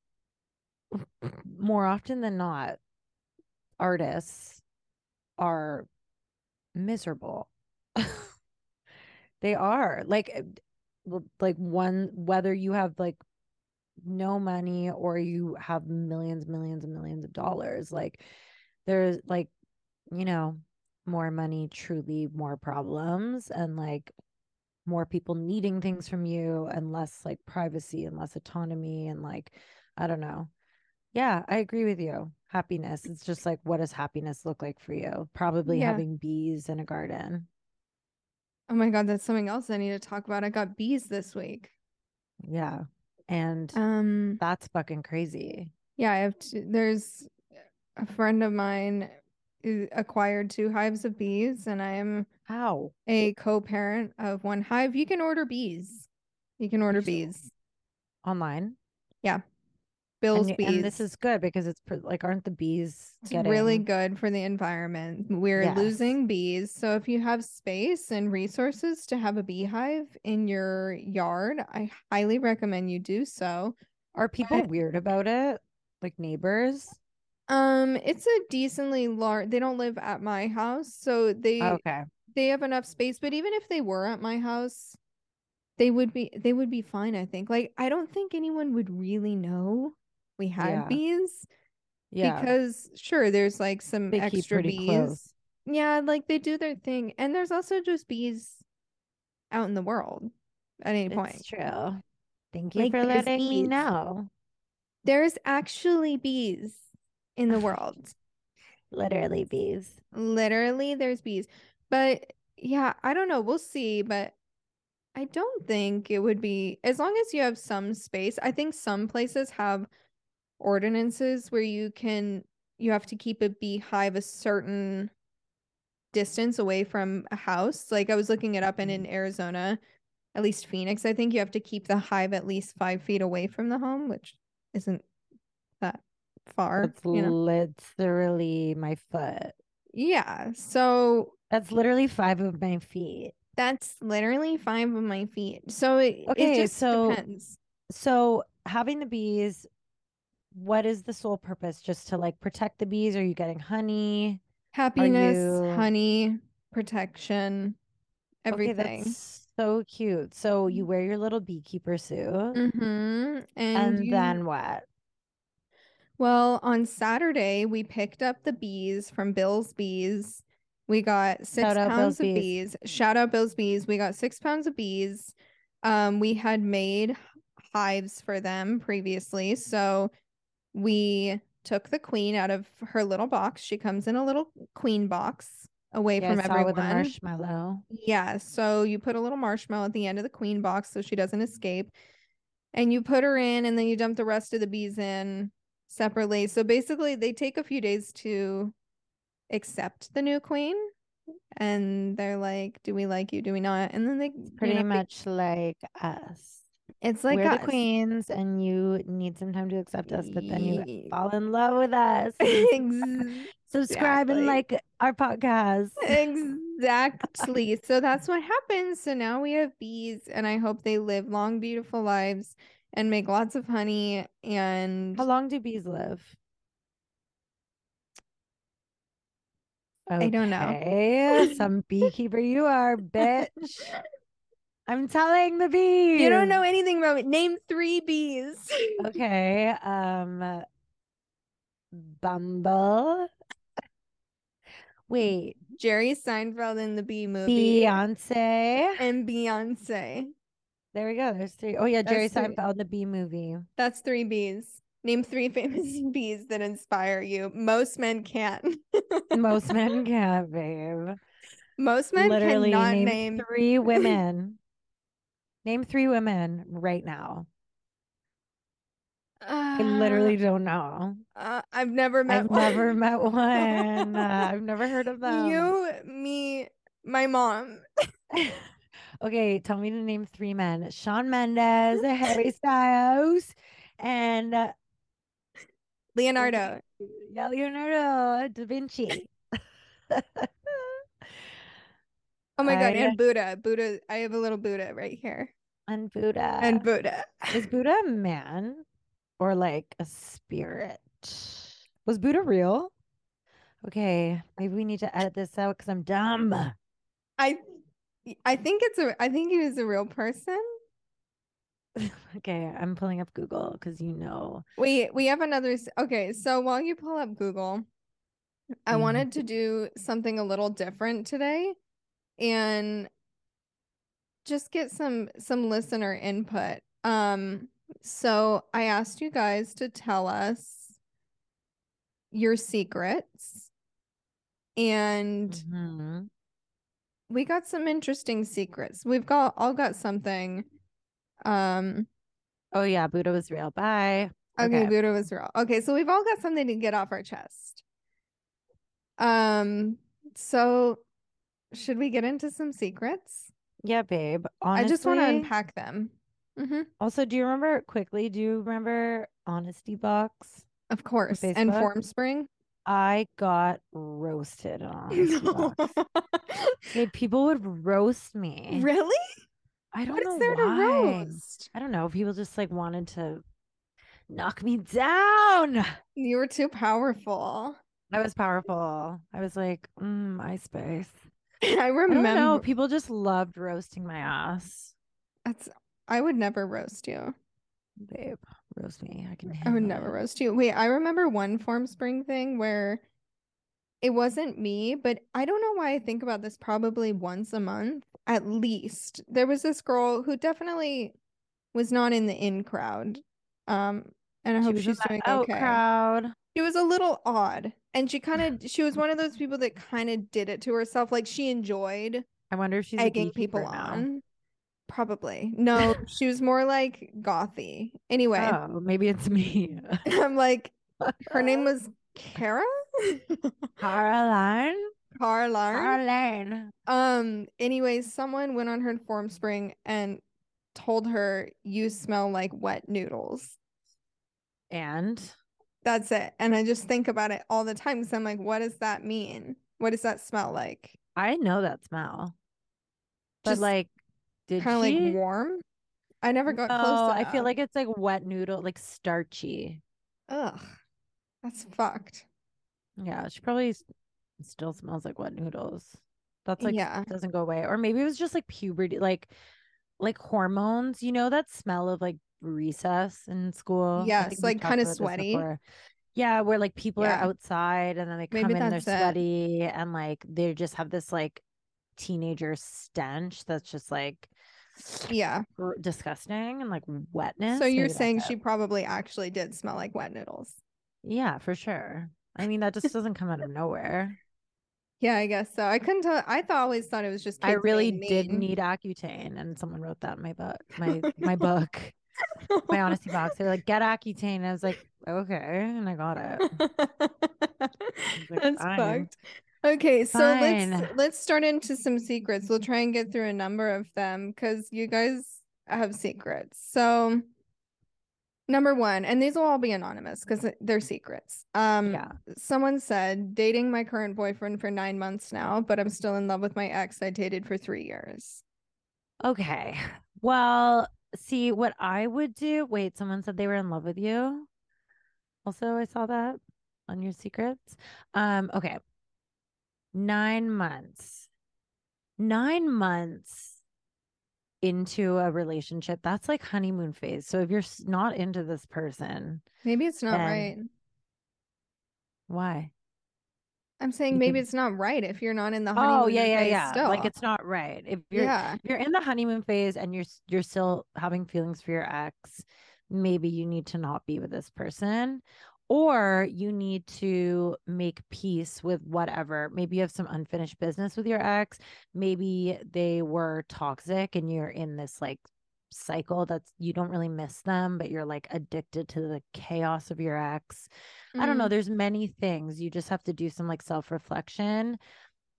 Speaker 2: [CLEARS THROAT] more often than not artists are miserable. [LAUGHS] They are like eh, like one whether you have like no money or you have millions, millions and millions of dollars. Like there's like, you know, more money, truly more problems and like more people needing things from you and less like privacy and less autonomy and like, I don't know. Yeah, I agree with you. Happiness. It's just like, what does happiness look like for you? Probably yeah. having bees in a garden.
Speaker 1: Oh my God, that's something else I need to talk about. I got bees this week.
Speaker 2: Yeah. And
Speaker 1: um
Speaker 2: that's fucking crazy.
Speaker 1: Yeah, I have to, there's a friend of mine acquired two hives of bees, and I am
Speaker 2: How?
Speaker 1: a co-parent of one hive. You can order bees. You can order bees.
Speaker 2: Online?
Speaker 1: Bill's
Speaker 2: and,
Speaker 1: bees.
Speaker 2: and this is good because it's like, aren't the bees getting
Speaker 1: really good for the environment. We're
Speaker 2: Yes.
Speaker 1: losing bees. So if you have space and resources to have a beehive in your yard, I highly recommend you do so.
Speaker 2: Are people
Speaker 1: But-
Speaker 2: weird about it? Like neighbors?
Speaker 1: Um, it's a decently large they don't live at my house, so they
Speaker 2: Okay.
Speaker 1: they have enough space, but even if they were at my house, they would be they would be fine, I think. Like I don't think anyone would really know we had
Speaker 2: Yeah.
Speaker 1: bees
Speaker 2: Yeah.
Speaker 1: because sure there's like some
Speaker 2: They
Speaker 1: extra bees.
Speaker 2: close.
Speaker 1: Yeah, like they do their thing. And there's also just bees out in the world at any point.
Speaker 2: It's true. Thank you
Speaker 1: Like,
Speaker 2: for letting me know.
Speaker 1: There's actually bees in the world. [LAUGHS]
Speaker 2: Literally bees.
Speaker 1: Literally, there's bees. But yeah, I don't know. We'll see. But I don't think it would be as long as you have some space. I think some places have ordinances where you can you have to keep a beehive a certain distance away from a house. Like I was looking it up and in mm-hmm. Arizona, at least Phoenix, I think you have to keep the hive at least five feet away from the home, which isn't that far.
Speaker 2: It's
Speaker 1: you know?
Speaker 2: literally my foot.
Speaker 1: Yeah. So
Speaker 2: That's literally five of my feet.
Speaker 1: That's literally five of my feet. So it,
Speaker 2: Okay,
Speaker 1: it just
Speaker 2: so-
Speaker 1: depends.
Speaker 2: So having the bees, what is the sole purpose? Just to like protect the bees? Are you getting honey?
Speaker 1: Happiness,
Speaker 2: you-
Speaker 1: honey, protection, everything.
Speaker 2: Okay, so cute. So you wear your little beekeeper suit,
Speaker 1: Mm-hmm. And,
Speaker 2: and
Speaker 1: you-
Speaker 2: then what?
Speaker 1: well, on Saturday we picked up the bees from Bill's Bees. We got six
Speaker 2: Shout
Speaker 1: pounds of
Speaker 2: Bees.
Speaker 1: bees. Shout out Bill's Bees. We got six pounds of bees. Um, we had made hives for them previously, so we took the queen out of her little box. She comes in a little queen box away
Speaker 2: Yeah,
Speaker 1: from
Speaker 2: I saw
Speaker 1: everyone.
Speaker 2: with a marshmallow.
Speaker 1: Yeah, so you put a little marshmallow at the end of the queen box so she doesn't escape. And you put her in and then you dump the rest of the bees in separately. So basically they take a few days to accept the new queen. And they're like, Do we like you? Do we not? And then they you
Speaker 2: Pretty
Speaker 1: know, they-
Speaker 2: much like us.
Speaker 1: It's like
Speaker 2: We're
Speaker 1: us.
Speaker 2: the queens, and you need some time to accept us, but then you fall in love with us. [LAUGHS] [LAUGHS]
Speaker 1: Ex-
Speaker 2: Subscribe and like our podcast.
Speaker 1: Exactly. So [LAUGHS] that's what happens. So now we have bees, and I hope they live long, beautiful lives and make lots of honey. And
Speaker 2: How long do bees live?
Speaker 1: I don't know.
Speaker 2: Okay, some beekeeper you are, bitch. I'm telling the bees.
Speaker 1: you don't know anything about it. Name three bees. [LAUGHS]
Speaker 2: Okay, um, Bumble. Wait,
Speaker 1: Jerry Seinfeld in the Bee movie
Speaker 2: Beyonce.
Speaker 1: and Beyonce.
Speaker 2: There we go. There's three. Oh yeah, Jerry
Speaker 1: That's three.
Speaker 2: Seinfeld, the bee movie.
Speaker 1: That's three bees. Name three [LAUGHS] famous bees that inspire you. Most men can't. [LAUGHS]
Speaker 2: Most men can't, babe.
Speaker 1: Most men
Speaker 2: Literally
Speaker 1: cannot
Speaker 2: name,
Speaker 1: name
Speaker 2: three women. Name three women right now. I literally don't know.
Speaker 1: Uh, I've never met
Speaker 2: I've
Speaker 1: one.
Speaker 2: never met one. Uh, [LAUGHS] I've never heard of them.
Speaker 1: You, me, my mom. [LAUGHS]
Speaker 2: okay, tell me to name three men: Shawn Mendes, [LAUGHS] Harry Styles, and uh,
Speaker 1: Leonardo.
Speaker 2: yeah, Leonardo da Vinci.
Speaker 1: Oh my god,
Speaker 2: I-
Speaker 1: and Buddha. Buddha. I have a little Buddha right here.
Speaker 2: and Buddha.
Speaker 1: And Buddha.
Speaker 2: is Buddha a man or like a spirit? Was Buddha real? Okay, maybe we need to edit this out because I'm dumb.
Speaker 1: I I think it's a I think he was a real person. [LAUGHS]
Speaker 2: okay, I'm pulling up Google because you know.
Speaker 1: We we have another okay, so while you pull up Google, I
Speaker 2: Mhm.
Speaker 1: wanted to do something a little different today and just get some some listener input. Um so I asked you guys to tell us your secrets and
Speaker 2: Mhm.
Speaker 1: we got some interesting secrets. We've got all got something um
Speaker 2: Oh yeah, Buddha was real. Bye.
Speaker 1: Okay,
Speaker 2: Okay.
Speaker 1: Buddha was real. Okay, so we've all got something to get off our chest. Um, so should we get into some secrets?
Speaker 2: Yeah, babe. Honestly,
Speaker 1: I just want to unpack them. Mm-hmm.
Speaker 2: Also, do you remember quickly? Do you remember Honesty Box?
Speaker 1: Of course. And
Speaker 2: Form
Speaker 1: Spring.
Speaker 2: I got roasted on [LAUGHS] Box. Like, people would roast me.
Speaker 1: Really?
Speaker 2: I don't
Speaker 1: What
Speaker 2: know
Speaker 1: is there
Speaker 2: why.
Speaker 1: to roast?
Speaker 2: I don't know. People just like wanted to knock me down.
Speaker 1: You were too powerful.
Speaker 2: I was powerful. I was like, mm, MySpace. [LAUGHS]
Speaker 1: I
Speaker 2: I
Speaker 1: remember.
Speaker 2: don't know. People just loved roasting my ass.
Speaker 1: That's. I would never roast you.
Speaker 2: Babe, roast me. I can
Speaker 1: I would never
Speaker 2: it.
Speaker 1: roast you. Wait, I remember one Formspring thing where it wasn't me, but I don't know why I think about this probably once a month at least. There was this girl who definitely was not in the in crowd. Um, and I
Speaker 2: She
Speaker 1: hope she's doing okay.
Speaker 2: crowd.
Speaker 1: She was a little odd, and she [SIGHS] kind of she was one of those people that kind of did it to herself. Like she enjoyed
Speaker 2: I wonder if she's
Speaker 1: egging people
Speaker 2: now.
Speaker 1: on. Probably. [LAUGHS] No, she was more like gothy. Anyway,
Speaker 2: Oh, maybe it's me. [LAUGHS]
Speaker 1: I'm like, her name [LAUGHS] was Kara?
Speaker 2: Caroline.
Speaker 1: Caroline.
Speaker 2: Caroline.
Speaker 1: Um, anyways, someone went on her Formspring and told her you smell like wet noodles.
Speaker 2: And
Speaker 1: That's it. And I just think about it all the time because I'm like, what does that mean? What does that smell like?
Speaker 2: I know that smell. But
Speaker 1: Just
Speaker 2: like, did
Speaker 1: Kind of
Speaker 2: she?
Speaker 1: like warm. I never got
Speaker 2: no,
Speaker 1: close.
Speaker 2: Oh, I feel like it's like wet noodle, like starchy.
Speaker 1: ugh, that's fucked.
Speaker 2: Yeah, she probably still smells like wet noodles. That's like
Speaker 1: Yeah.
Speaker 2: doesn't go away. Or maybe it was just like puberty, like like hormones. You know that smell of like recess in school.
Speaker 1: Yes, like kinda sweaty.
Speaker 2: Yeah, where like people
Speaker 1: Yeah.
Speaker 2: are outside and then they come
Speaker 1: Maybe
Speaker 2: in, they're
Speaker 1: it.
Speaker 2: sweaty and like they just have this like teenager stench that's just like
Speaker 1: Yeah.
Speaker 2: disgusting and like wetness.
Speaker 1: So you're
Speaker 2: Maybe
Speaker 1: saying she probably actually did smell like wet noodles.
Speaker 2: Yeah, for sure. I mean, that just doesn't come out of nowhere.
Speaker 1: Yeah, I guess so. I couldn't tell. I thought always thought it was just.
Speaker 2: I really did need Accutane, and someone wrote that in my book, my my [LAUGHS] book, my [LAUGHS] honesty box. They're like, "Get Accutane," and I was like, "Okay," and I got it. [LAUGHS] like,
Speaker 1: That's
Speaker 2: "Fine."
Speaker 1: fucked. Okay, so let's let's start into some secrets. We'll try and get through a number of them because you guys have secrets. So number one, and these will all be anonymous because they're secrets. Um,
Speaker 2: Yeah.
Speaker 1: someone said dating my current boyfriend for nine months now, but I'm still in love with my ex I dated for three years.
Speaker 2: Okay. Well, see what I would do. Wait, someone said they were in love with you. Also, I saw that on your secrets. Um, okay. Nine months. Nine months into a relationship, that's like honeymoon phase. So if you're not into this person,
Speaker 1: Maybe it's not right.
Speaker 2: why?
Speaker 1: I'm saying maybe it's not right if you're not in the honeymoon
Speaker 2: Oh, yeah, yeah,
Speaker 1: phase
Speaker 2: yeah.
Speaker 1: still.
Speaker 2: Like it's not right. If you're
Speaker 1: yeah.
Speaker 2: if you're in the honeymoon phase and you're you're still having feelings for your ex, maybe you need to not be with this person or you need to make peace with whatever. Maybe you have some unfinished business with your ex, maybe they were toxic and you're in this like cycle that's you don't really miss them but you're like addicted to the chaos of your ex. I don't know,
Speaker 1: Mm.
Speaker 2: there's many things. You just have to do some like self-reflection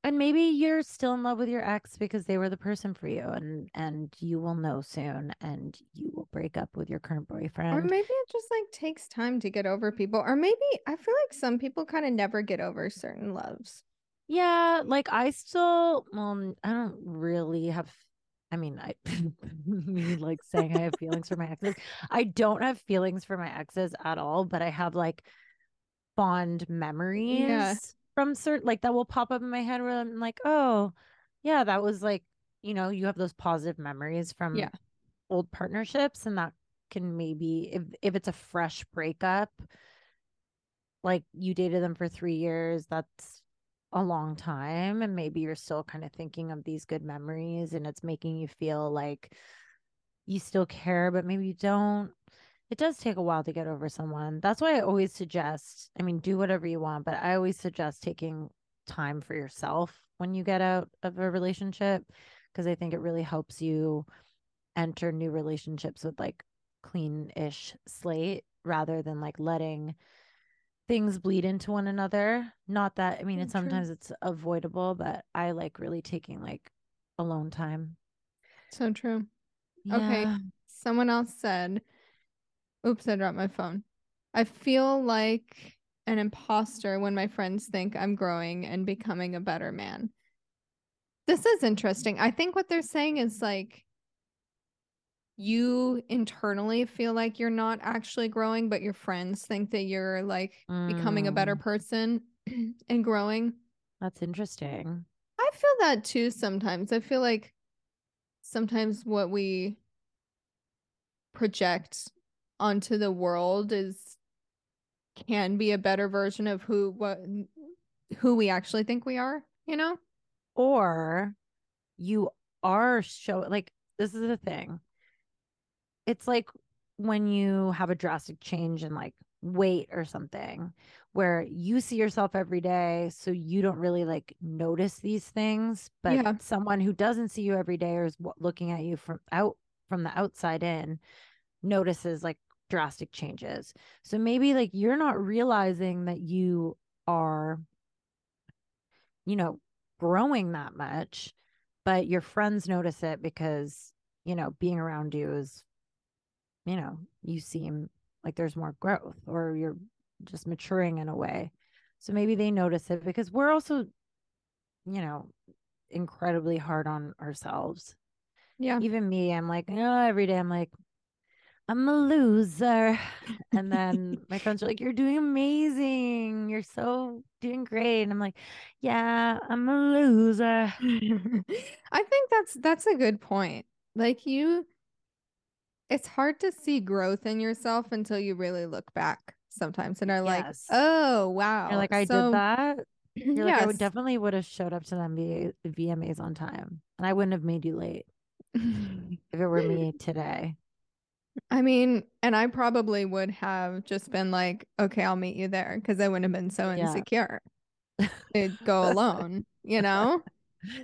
Speaker 2: and maybe you're still in love with your ex because they were the person for you and and you will know soon and you will break up with your current boyfriend Or
Speaker 1: maybe it just like takes time to get over people. Or maybe I feel like some people kind of never get over certain loves.
Speaker 2: yeah like i still um i don't really have i mean i me [LAUGHS] like saying i have feelings for my exes i don't have feelings for my exes at all but i have like fond memories from certain like that will pop up in my head where i'm like oh yeah that was like you know you have those positive memories from
Speaker 1: Yeah.
Speaker 2: old partnerships and that can maybe if if it's a fresh breakup like you dated them for 3 years that's a long time and maybe you're still kind of thinking of these good memories and it's making you feel like you still care but maybe you don't. It does take a while to get over someone. That's why i always suggest i mean do whatever you want but i always suggest taking time for yourself when you get out of a relationship because i think it really helps you enter new relationships with like clean-ish slate rather than like letting things bleed into one another. Not that I mean,
Speaker 1: oh,
Speaker 2: it's sometimes it's avoidable, but I like really taking like alone time.
Speaker 1: So true. Okay. Someone else said, oops, I dropped my phone. I feel like an imposter when my friends think I'm growing and becoming a better man. This is interesting. I think what they're saying is like you internally feel like you're not actually growing, but your friends think that you're like becoming a better
Speaker 2: Mm,
Speaker 1: person [CLEARS THROAT] and growing.
Speaker 2: that's interesting.
Speaker 1: I feel that too sometimes. I feel like sometimes what we project onto the world is can be a better version of who what who we actually think we are, you know?
Speaker 2: Or you are show like this is the thing. It's like when you have a drastic change in like weight or something where you see yourself every day so you don't really like notice these things but
Speaker 1: Yeah.
Speaker 2: someone who doesn't see you every day or is looking at you from out from the outside in notices like drastic changes so maybe like you're not realizing that you are you know growing that much but your friends notice it because you know being around you is you know you seem like there's more growth or you're just maturing in a way. So maybe they notice it because we're also you know incredibly hard on ourselves.
Speaker 1: Yeah.
Speaker 2: even me i'm like oh, every day i'm like i'm a loser. [LAUGHS] And then my friends are like you're doing amazing. You're so doing great. And i'm like yeah i'm a loser. [LAUGHS]
Speaker 1: I think that's that's a good point. Like you it's hard to see growth in yourself until you really look back sometimes and are like, "Oh, wow."
Speaker 2: you're like i
Speaker 1: So,
Speaker 2: did that [CLEARS THROAT] you're like i would definitely would have showed up to the MBA, vmas on time and i wouldn't have made you late [LAUGHS] if it were me today
Speaker 1: I mean, and I probably would have just been like, "Okay, I'll meet you there," because I wouldn't have been so
Speaker 2: Yeah.
Speaker 1: insecure. [LAUGHS] It'd go alone, you know?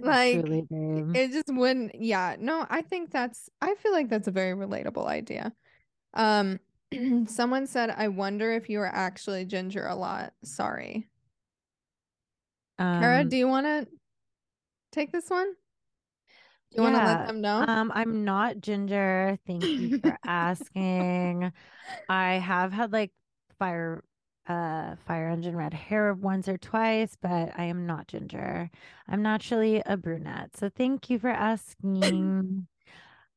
Speaker 1: Like
Speaker 2: truly
Speaker 1: it just wouldn't yeah no i think that's i feel like that's a very relatable idea. Um [CLEARS THROAT] someone said i wonder if you are actually ginger a lot. Sorry. Kara
Speaker 2: um
Speaker 1: do you want to take this one? Do you want to let them know?
Speaker 2: um i'm not ginger thank you for [LAUGHS] asking. I have had like fire uh fire engine red hair once or twice but i am not ginger. I'm naturally a brunette so thank you for asking.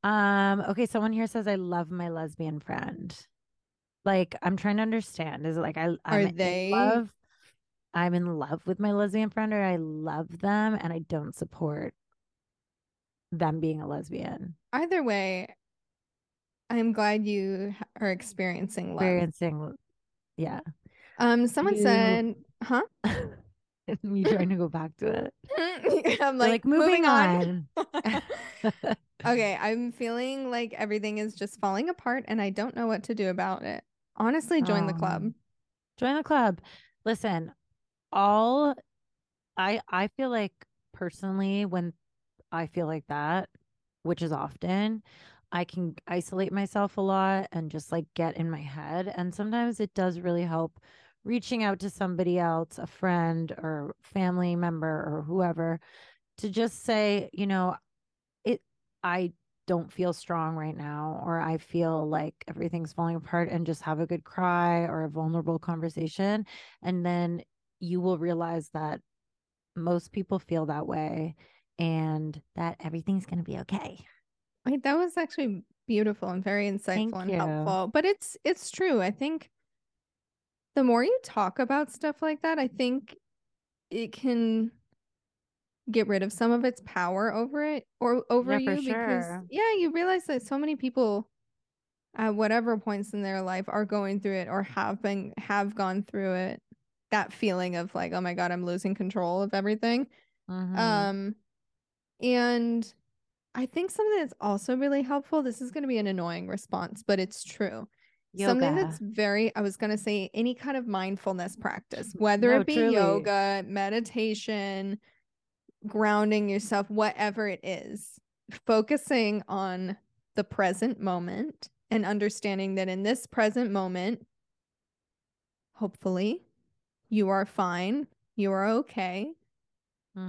Speaker 2: Um okay someone here says i love my lesbian friend. Like i'm trying to understand. Is it like i i'm
Speaker 1: are
Speaker 2: in
Speaker 1: they
Speaker 2: love i'm in love with my lesbian friend or i love them and i don't support them being a lesbian?
Speaker 1: Either way i'm glad you are experiencing love.
Speaker 2: Experiencing yeah
Speaker 1: um someone
Speaker 2: You-
Speaker 1: said huh? [LAUGHS]
Speaker 2: Me trying to go back to it? [LAUGHS]
Speaker 1: I'm like,
Speaker 2: like moving on, [LAUGHS]
Speaker 1: Okay, I'm feeling like everything is just falling apart and I don't know what to do about it. Honestly, join the club.
Speaker 2: Um, join the club. Listen all i i feel like personally when i feel like that which is often i can isolate myself a lot and just like get in my head and sometimes it does really help reaching out to somebody else a friend or family member or whoever to just say you know it i don't feel strong right now or i feel like everything's falling apart and just have a good cry or a vulnerable conversation and then you will realize that most people feel that way and that everything's going to be okay
Speaker 1: Wait, that was actually beautiful and very insightful and helpful. But it's it's true. I think the more you talk about stuff like that, I think it can get rid of some of its power over it or over
Speaker 2: Yeah,
Speaker 1: you because
Speaker 2: sure.
Speaker 1: yeah, you realize that so many people at whatever points in their life are going through it or have been have gone through it. That feeling of like, oh my God, I'm losing control of everything.
Speaker 2: Mhm.
Speaker 1: Um, and I think something that's also really helpful, this is going to be an annoying response, but it's true. Something that's very, I was going to say, any kind of mindfulness practice, whether
Speaker 2: No,
Speaker 1: it be
Speaker 2: truly.
Speaker 1: yoga, meditation, grounding yourself, whatever it is, focusing on the present moment and understanding that in this present moment, hopefully, you are fine. You are okay.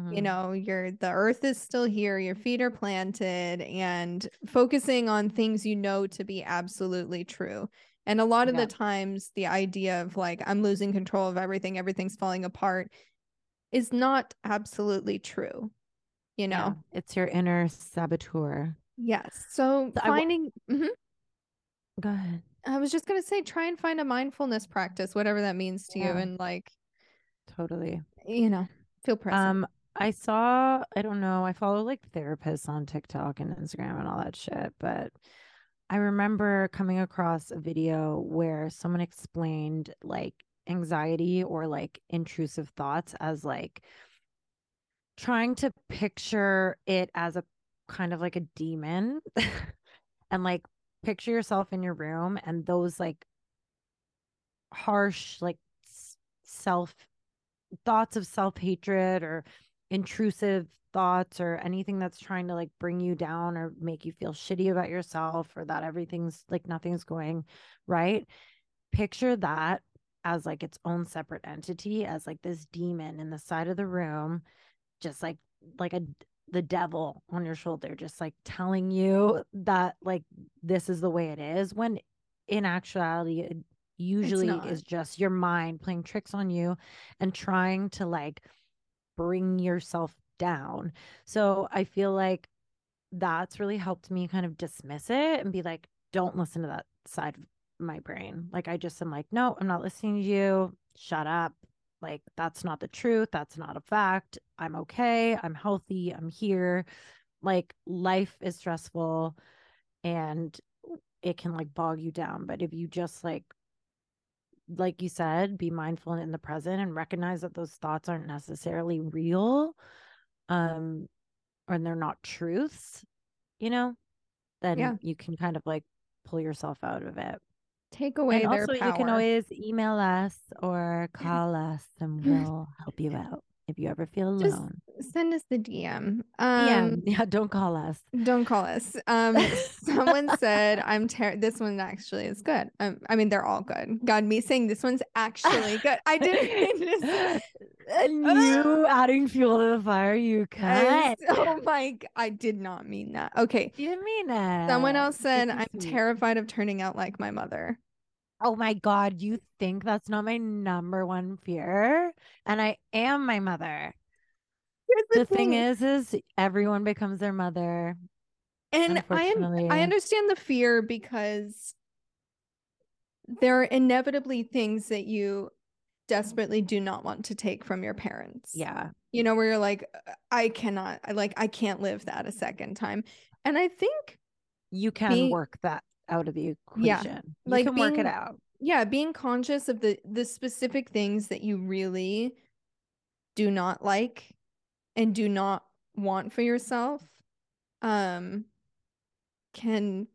Speaker 1: You
Speaker 2: Mhm.
Speaker 1: know, you're the earth is still here, your feet are planted, and focusing on things you know to be absolutely true. And a lot of
Speaker 2: Yeah.
Speaker 1: the times, the idea of like, I'm losing control of everything, everything's falling apart is not absolutely true. You know?
Speaker 2: Yeah, it's your inner saboteur.
Speaker 1: Yes. So
Speaker 2: So
Speaker 1: finding, Mhm.
Speaker 2: Go ahead.
Speaker 1: I was just going to say, try and find a mindfulness practice, whatever that means to you. And like,
Speaker 2: Totally.
Speaker 1: you know, feel present.
Speaker 2: Um, I saw, I don't know, I follow like therapists on TikTok and Instagram and all that shit, but I remember coming across a video where someone explained like anxiety or like intrusive thoughts as like trying to picture it as a kind of like a demon [LAUGHS] and like picture yourself in your room and those like harsh like self thoughts of self-hatred or intrusive thoughts or anything that's trying to like bring you down or make you feel shitty about yourself or that everything's like nothing's going right picture that as like its own separate entity as like this demon in the side of the room just like like a the devil on your shoulder just like telling you that like this is the way it is when in actuality it usually is just your mind playing tricks on you and trying to like bring yourself down. So i feel like that's really helped me kind of dismiss it and be like don't listen to that side of my brain. Like i just am like no i'm not listening to you. Shut up. Like that's not the truth. That's not a fact. I'm okay. I'm healthy. I'm here. Like life is stressful and it can like bog you down but if you just like like you said be mindful and in the present and recognize that those thoughts aren't necessarily real um or they're not truths you know then
Speaker 1: Yeah.
Speaker 2: you can kind of like pull yourself out of it
Speaker 1: Take away
Speaker 2: and
Speaker 1: their
Speaker 2: also
Speaker 1: power.
Speaker 2: you can always email us or call us and [LAUGHS] we'll help you out if you ever feel
Speaker 1: Just
Speaker 2: alone
Speaker 1: send us the DM.
Speaker 2: yeah
Speaker 1: Um,
Speaker 2: yeah don't call us
Speaker 1: Don't call us. Um, [LAUGHS] someone said I'm ter- This one actually is good. Um, I mean, they're all good. God, me saying this one's actually good. I didn't [LAUGHS] mean to say- [LAUGHS]
Speaker 2: you adding fuel to the fire you
Speaker 1: cut. oh my! I did not mean that. Okay.
Speaker 2: you didn't mean that.
Speaker 1: Someone else said I'm terrified of turning out like my mother.
Speaker 2: Oh my God, you think that's not my number one fear? And I am my mother.
Speaker 1: Here's
Speaker 2: The thing is, is everyone becomes their mother.
Speaker 1: and I am. I understand the fear because there are inevitably things that you desperately do not want to take from your parents.
Speaker 2: Yeah.
Speaker 1: you know where you're like "Uh, i cannot I like i can't live that a second time and i think
Speaker 2: You can
Speaker 1: Being-
Speaker 2: work that out of the equation.
Speaker 1: Yeah,
Speaker 2: You
Speaker 1: like
Speaker 2: can work it out.
Speaker 1: yeah being conscious of the the specific things that you really do not like and do not want for yourself um can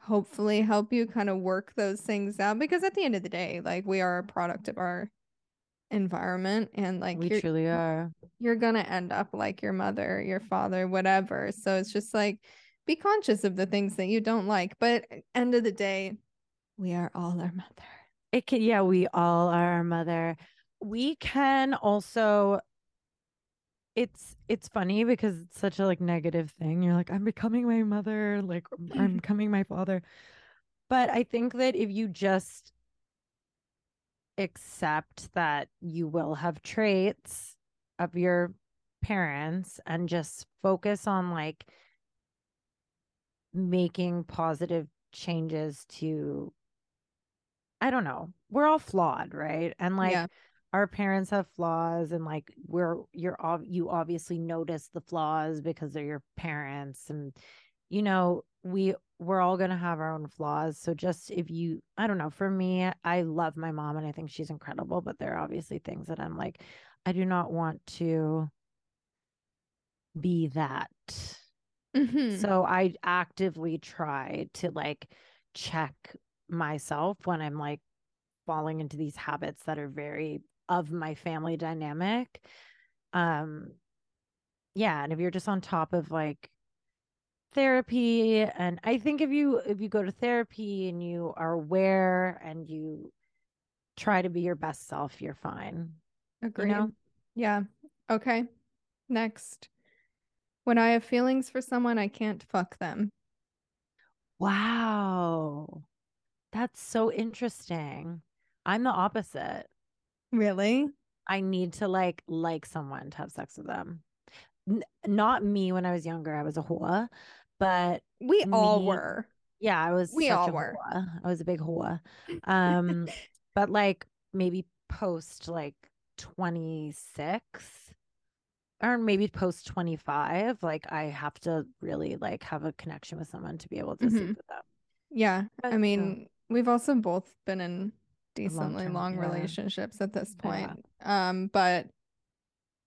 Speaker 1: hopefully help you kind of work those things out because at the end of the day like we are a product of our environment and like
Speaker 2: we truly are.
Speaker 1: you're gonna end up like your mother, your father, whatever. So it's just like be conscious of the things that you don't like. But eh, end of the day, we are all our mother.
Speaker 2: It can, yeah, we all are our mother. We can also it's it's funny because it's such a like negative thing. You're like, I'm becoming my mother, like I'm [LAUGHS] becoming my father. But I think that if you just accept that you will have traits of your parents and just focus on like making positive changes to I don't know. We're all flawed, right? And like
Speaker 1: Yeah.
Speaker 2: our parents have flaws and like we're you're ob- you obviously notice the flaws because they're your parents and you know, we we're all going to have our own flaws. So just if you I don't know, for me, I love my mom and I think she's incredible, but there are obviously things that I'm like I do not want to be that.
Speaker 1: Mhm.
Speaker 2: So I actively try to like check myself when I'm like falling into these habits that are very of my family dynamic. Um yeah, and if you're just on top of like therapy and I think if you if you go to therapy and you are aware and you try to be your best self, you're fine.
Speaker 1: Agreed.
Speaker 2: know?
Speaker 1: Yeah. Okay. Next. When I have feelings for someone, I can't fuck them.
Speaker 2: Wow. That's so interesting. I'm the opposite.
Speaker 1: Really?
Speaker 2: I need to like like someone to have sex with them. N- not me when I was younger. I was a whore, but
Speaker 1: We all
Speaker 2: Me-
Speaker 1: were.
Speaker 2: yeah, I was.
Speaker 1: We all were.
Speaker 2: whore. I was a big whore. [LAUGHS] Um, but like maybe post like 26 or maybe post 25, like I have to really like have a connection with someone to be able to
Speaker 1: Mhm.
Speaker 2: sleep with them.
Speaker 1: Yeah.
Speaker 2: But,
Speaker 1: I mean, we've also both been in decently long
Speaker 2: yeah.
Speaker 1: relationships at this
Speaker 2: Yeah.
Speaker 1: point. Um, but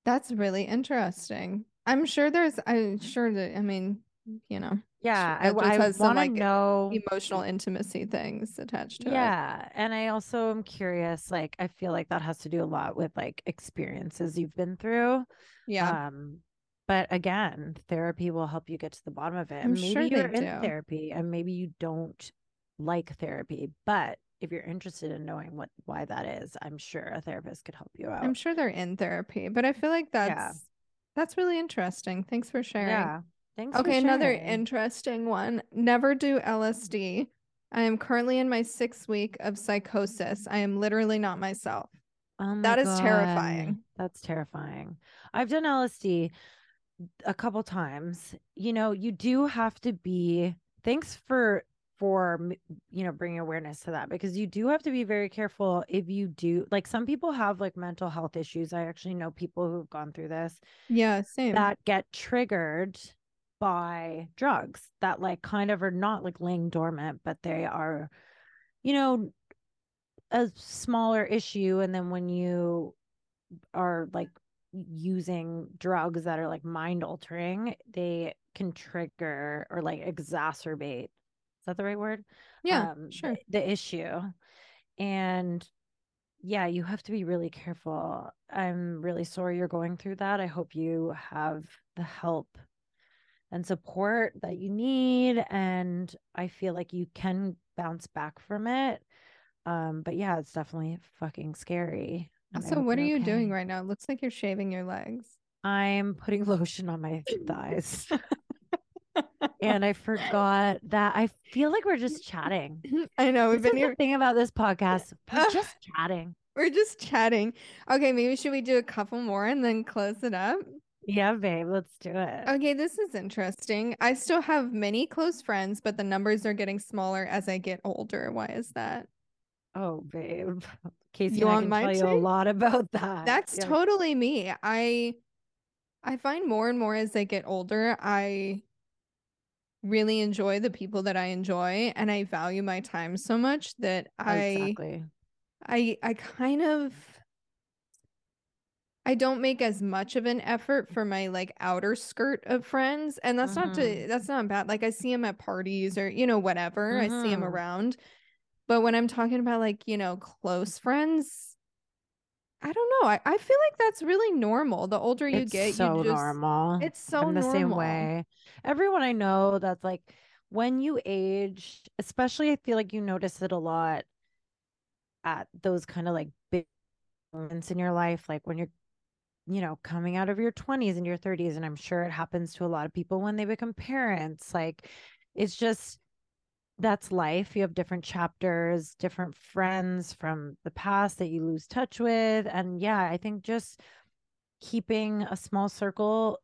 Speaker 1: that's really interesting. I'm sure there's I'm sure that I mean, you know,
Speaker 2: Yeah, I, I want to
Speaker 1: like,
Speaker 2: know.
Speaker 1: emotional intimacy things attached to it.
Speaker 2: Yeah, and I also am curious. Like, I feel like that has to do a lot with like experiences you've been through.
Speaker 1: Yeah.
Speaker 2: Um, but again, therapy will help you get to the bottom of it.
Speaker 1: I'm
Speaker 2: maybe
Speaker 1: sure
Speaker 2: you're in
Speaker 1: do.
Speaker 2: therapy and maybe you don't like therapy, but if you're interested in knowing what why that is, I'm sure a therapist could help you out.
Speaker 1: I'm sure they're in therapy, but I feel like that's
Speaker 2: Yeah.
Speaker 1: that's really interesting. Thanks for sharing.
Speaker 2: Yeah. Thanks.
Speaker 1: Okay, another interesting one. Never do LSD. I am currently in my sixth week of psychosis. I am literally not myself.
Speaker 2: Oh
Speaker 1: That is
Speaker 2: God.
Speaker 1: terrifying.
Speaker 2: That's terrifying. I've done LSD a couple times. You know, you do have to be thanks for for you know bringing awareness to that because you do have to be very careful if you do like some people have like mental health issues. I actually know people who've gone through this
Speaker 1: Yeah, same.
Speaker 2: that get triggered by drugs that like kind of are not like laying dormant, but they are, you know, a smaller issue. And then when you are like using drugs that are like mind altering, they can trigger or like exacerbate. Is that the right word?
Speaker 1: yeah,
Speaker 2: um, the-
Speaker 1: sure.
Speaker 2: the, issue. And yeah, you have to be really careful. I'm really sorry you're going through that. I hope you have the help and support that you need. And I feel like you can bounce back from it. Um, but yeah, it's definitely fucking scary.
Speaker 1: So what are
Speaker 2: you're
Speaker 1: you doing right now? It looks like you're shaving your legs.
Speaker 2: I'm putting [LAUGHS] lotion on my thighs. [LAUGHS] and I forgot that I feel like we're just chatting. [LAUGHS]
Speaker 1: I know we've
Speaker 2: This
Speaker 1: been here.
Speaker 2: thing about this podcast. We're just chatting.
Speaker 1: We're just chatting. Okay, maybe should we do a couple more and then close it up?
Speaker 2: Yeah, babe, let's do it.
Speaker 1: Okay, this is interesting. I still have many close friends, but the numbers are getting smaller as I get older. Why is that?
Speaker 2: Oh, babe. [LAUGHS] Kacy
Speaker 1: You
Speaker 2: I can tell you a lot about that.
Speaker 1: That's
Speaker 2: Yeah.
Speaker 1: totally me. I I find more and more as I get older, I really enjoy the people that I enjoy and I value my time so much that I
Speaker 2: exactly.
Speaker 1: I I kind of I don't make as much of an effort for my like outer skirt of friends and that's not to
Speaker 2: Mhm.
Speaker 1: that's not bad like I see them at parties or you know whatever I see them
Speaker 2: Mhm.
Speaker 1: around but when I'm talking about like you know close friends I don't know I, I feel like that's really normal the older you
Speaker 2: It's
Speaker 1: get
Speaker 2: so
Speaker 1: you just
Speaker 2: normal.
Speaker 1: it's so
Speaker 2: I'm the same way. Everyone I know that's like when you age, especially I feel like you notice it a lot at those kind of like big moments in your life, like when you're, you know, coming out of your 20s and your 30s. And I'm sure it happens to a lot of people when they become parents. Like it's just that's life. You have different chapters, different friends from the past that you lose touch with. And yeah, I think just keeping a small circle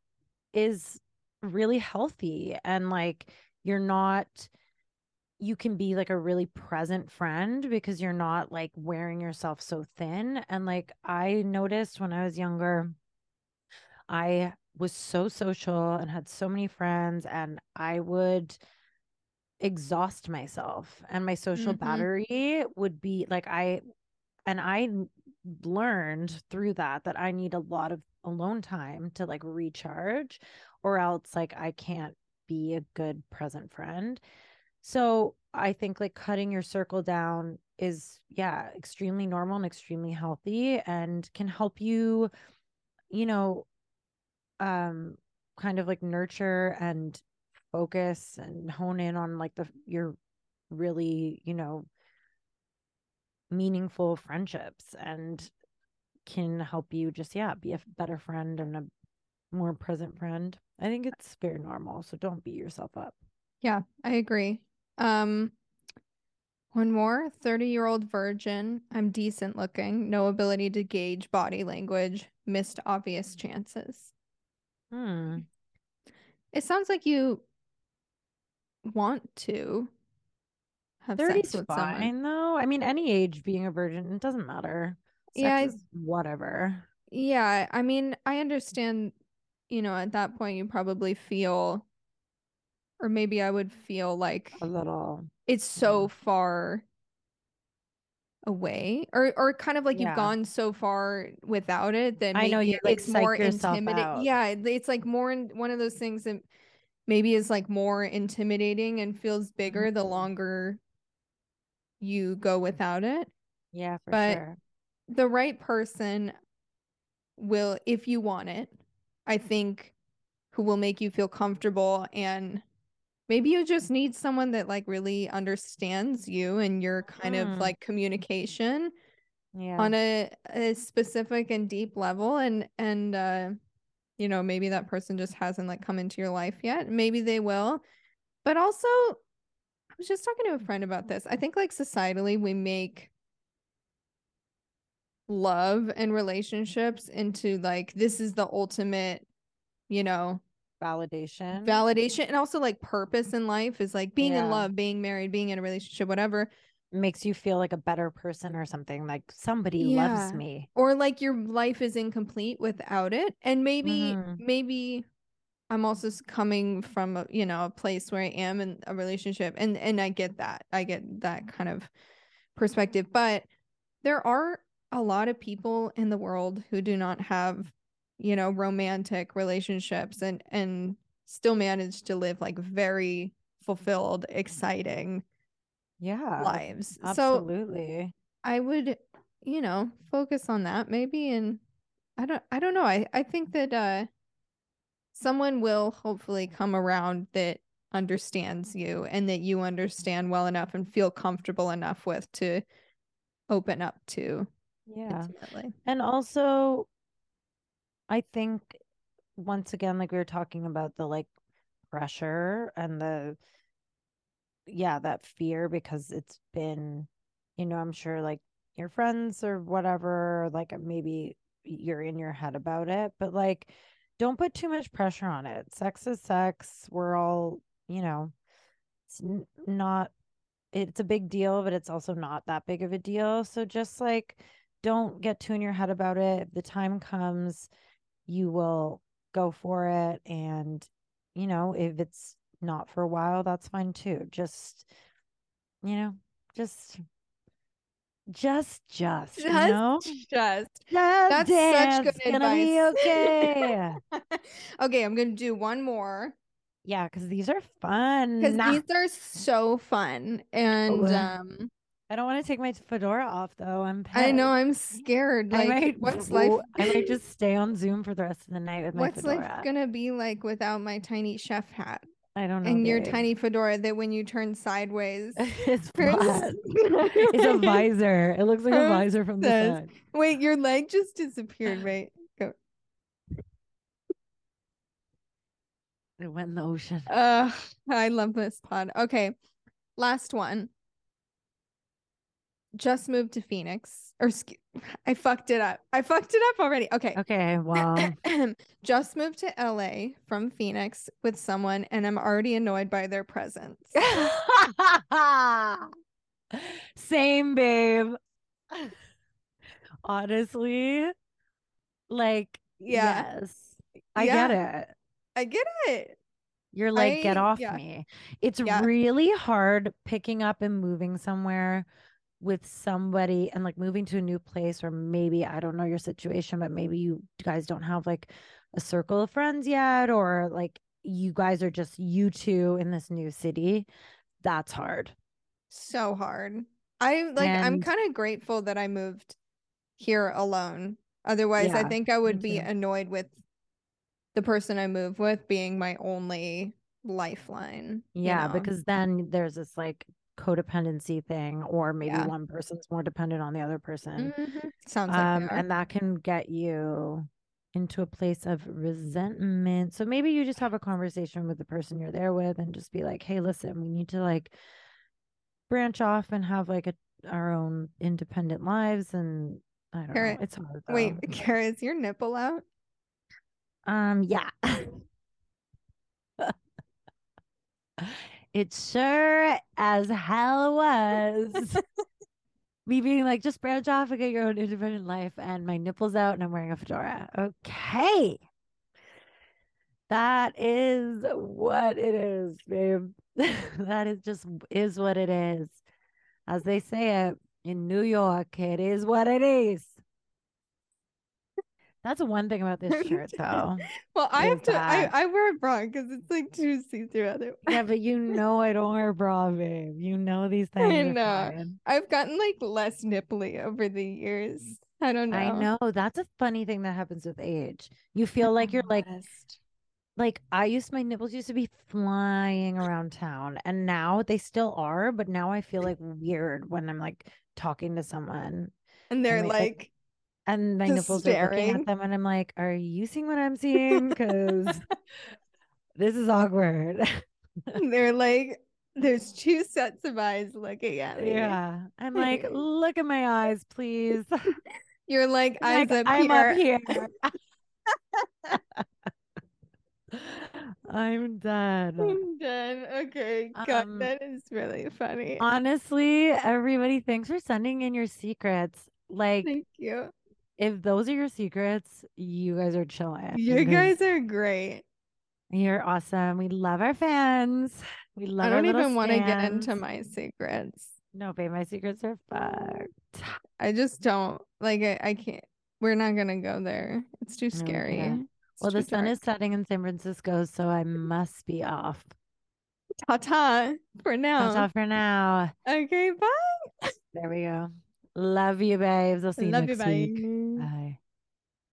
Speaker 2: is really healthy and like you're not you can be like a really present friend because you're not like wearing yourself so thin and like i noticed when i was younger i was so social and had so many friends and i would exhaust myself and my social
Speaker 1: Mhm.
Speaker 2: battery would be like i and I learned through that that i need a lot of alone time to like recharge or else like i can't be a good present friend so i think like cutting your circle down is yeah extremely normal and extremely healthy and can help you you know um kind of like nurture and focus and hone in on like the your really you know meaningful friendships and can help you just yeah be a better friend and a more present friend i think it's very normal so don't beat yourself up
Speaker 1: Yeah, I agree. Um, one more 30 year old virgin. I'm decent looking, no ability to gauge body language, missed obvious chances.
Speaker 2: hmm
Speaker 1: It sounds like you want to have
Speaker 2: 30's
Speaker 1: sex with
Speaker 2: fine
Speaker 1: someone.
Speaker 2: though i mean any age being a virgin it doesn't matter Sex
Speaker 1: Yeah,
Speaker 2: is whatever
Speaker 1: Yeah, I mean, I understand, you know, at that point you probably feel, or maybe I would feel like
Speaker 2: a little
Speaker 1: it's so far away or or kind of like
Speaker 2: Yeah.
Speaker 1: you've gone so far without it that
Speaker 2: I know, you, like,
Speaker 1: it's more intimidating yeah it's like more in one of those things that maybe is like more intimidating and feels bigger the
Speaker 2: Mhm.
Speaker 1: longer you go without it
Speaker 2: yeah for
Speaker 1: But-
Speaker 2: sure
Speaker 1: the right person will if you want it i think who will make you feel comfortable and maybe you just need someone that like really understands you and your kind
Speaker 2: Mm.
Speaker 1: of like communication
Speaker 2: yeah.
Speaker 1: on a, a specific and deep level and and uh you know maybe that person just hasn't like come into your life yet. Maybe they will. But also i was just talking to a friend about this. I think like societally we make love and relationships into like this is the ultimate you know
Speaker 2: validation.
Speaker 1: Validation and also like purpose in life is like being in love being married being in a relationship whatever.
Speaker 2: Makes you feel like a better person or something like somebody loves me.
Speaker 1: Or like your life is incomplete without it and maybe
Speaker 2: Mhm.
Speaker 1: maybe i'm also coming from a, you know a place where i am in a relationship and and i get that i get that kind of perspective but there are a lot of people in the world who do not have you know romantic relationships and and still manage to live like very fulfilled exciting
Speaker 2: yeah
Speaker 1: lives so
Speaker 2: absolutely
Speaker 1: I would, you know, focus on that maybe and I don't I don't know. I I think that uh someone will hopefully come around that understands you and that you understand well enough and feel comfortable enough with to open up to
Speaker 2: yeah
Speaker 1: intimately.
Speaker 2: and also i think once again like we were talking about the like pressure and the yeah that fear because it's been you know i'm sure like your friends or whatever like uh, maybe you're in your head about it but like don't put too much pressure on it. Sex is sex. We're all you know it's not it's a big deal but it's also not that big of a deal. So just like don't get too in your head about it. The time comes you will go for it and you know if it's not for a while that's fine too. Just you know just just [LAUGHS] just you know?
Speaker 1: Just.
Speaker 2: Just
Speaker 1: That's such
Speaker 2: dance,
Speaker 1: good
Speaker 2: gonna be
Speaker 1: advice.
Speaker 2: okay. [LAUGHS]
Speaker 1: Okay, I'm gonna do one more.
Speaker 2: Yeah because these are fun.
Speaker 1: Because these are so fun and
Speaker 2: Oh.
Speaker 1: um
Speaker 2: i don't want to take my fedora off though i'm
Speaker 1: I know. I'm scared.
Speaker 2: I
Speaker 1: Like,
Speaker 2: might
Speaker 1: what's life?
Speaker 2: I might [LAUGHS] just stay on Zoom for the rest of the night with my
Speaker 1: what's
Speaker 2: fedora.
Speaker 1: life gonna be like without my tiny chef hat
Speaker 2: I don't know.
Speaker 1: and your tiny fedora that when you turn sideways? [LAUGHS]
Speaker 2: it's [LAUGHS] It's a visor. It looks like a visor from the side.
Speaker 1: Wait, your leg just disappeared. [GASPS] right? go.
Speaker 2: It went in the ocean.
Speaker 1: Uh, I love this pod. Okay, last one. Just moved to Phoenix, or [LAUGHS] I fucked it up. I fucked it up already. Okay.
Speaker 2: Okay, [CLEARS THROAT] well, [CLEARS THROAT]
Speaker 1: Just moved to LA from Phoenix with someone, and I'm already annoyed by their presence. [LAUGHS]
Speaker 2: same, babe. Honestly, like,
Speaker 1: Yeah.
Speaker 2: yes, I get it.
Speaker 1: I get it.
Speaker 2: You're like, get off
Speaker 1: yeah.
Speaker 2: me. It's
Speaker 1: Yeah.
Speaker 2: really hard picking up and moving somewhere with somebody and like moving to a new place, or maybe I don't know your situation, but maybe you guys don't have like a circle of friends yet, or like you guys are just you two in this new city. That's hard.
Speaker 1: So hard. I like I'm kind of grateful that I moved here alone. Otherwise, I think I would be
Speaker 2: too.
Speaker 1: annoyed with the person I move with being my only lifeline. you
Speaker 2: Yeah,
Speaker 1: know?
Speaker 2: because then there's this like codependency thing, or maybe
Speaker 1: Yeah.
Speaker 2: one person's more dependent on the other person.
Speaker 1: Mhm. Sounds like
Speaker 2: Um, and that can get you into a place of resentment. So maybe you just have a conversation with the person you're there with and just be like, hey, listen, we need to like branch off and have like a our own independent lives and I don't know. It's hard though.
Speaker 1: Wait, [LAUGHS] Kara, is your nipple out?
Speaker 2: Um, yeah. [LAUGHS] it sure as hell was. [LAUGHS] Me being like, just branch off and get your own independent life, and my nipples out, and I'm wearing a fedora. Okay. That is what it is, babe. [LAUGHS] that is just is what it is. As they say it in New York, it is what it is. That's one thing about this [LAUGHS] shirt, though.
Speaker 1: Well, I have to. I, I wear a bra because it's like too see through. Otherwise,
Speaker 2: Yeah, but you [LAUGHS] know I don't wear a bra, babe. You know these things.
Speaker 1: I know. I've gotten like less nipply over the years. I don't know.
Speaker 2: I know that's a funny thing that happens with age. You feel like you're like like I used my nipples used to be flying around town and now they still are, but now I feel like weird when I'm like talking to someone
Speaker 1: and they're
Speaker 2: like,
Speaker 1: like,
Speaker 2: and my nipples are looking at them and I'm like, are you seeing what I'm seeing? Because [LAUGHS] this is awkward.
Speaker 1: they're like, there's two sets of eyes looking at me.
Speaker 2: yeah. I'm like, [LAUGHS] look at my eyes, please.
Speaker 1: You're like eyes
Speaker 2: Like,
Speaker 1: up
Speaker 2: I'm
Speaker 1: here.
Speaker 2: up here. [LAUGHS] I'm done.
Speaker 1: I'm done. Okay, God,
Speaker 2: Um,
Speaker 1: that is really funny.
Speaker 2: Honestly, everybody, thanks for sending in your secrets. Like,
Speaker 1: Thank you.
Speaker 2: If those are your secrets, you guys are chilling.
Speaker 1: You guys are great.
Speaker 2: you're awesome. We love our fans. We love
Speaker 1: I don't even want to get into my secrets.
Speaker 2: No, babe, my secrets are fucked.
Speaker 1: I just don't like I, I can't. We're not gonna go there. It's too scary. It's
Speaker 2: Well, the
Speaker 1: too
Speaker 2: sun is setting in San Francisco, so I must be off.
Speaker 1: ta-ta for now.
Speaker 2: That's
Speaker 1: now.
Speaker 2: all for now.
Speaker 1: Okay, bye.
Speaker 2: There we go. Love you, babes. I'll see you
Speaker 1: Love you.
Speaker 2: next week. Bye.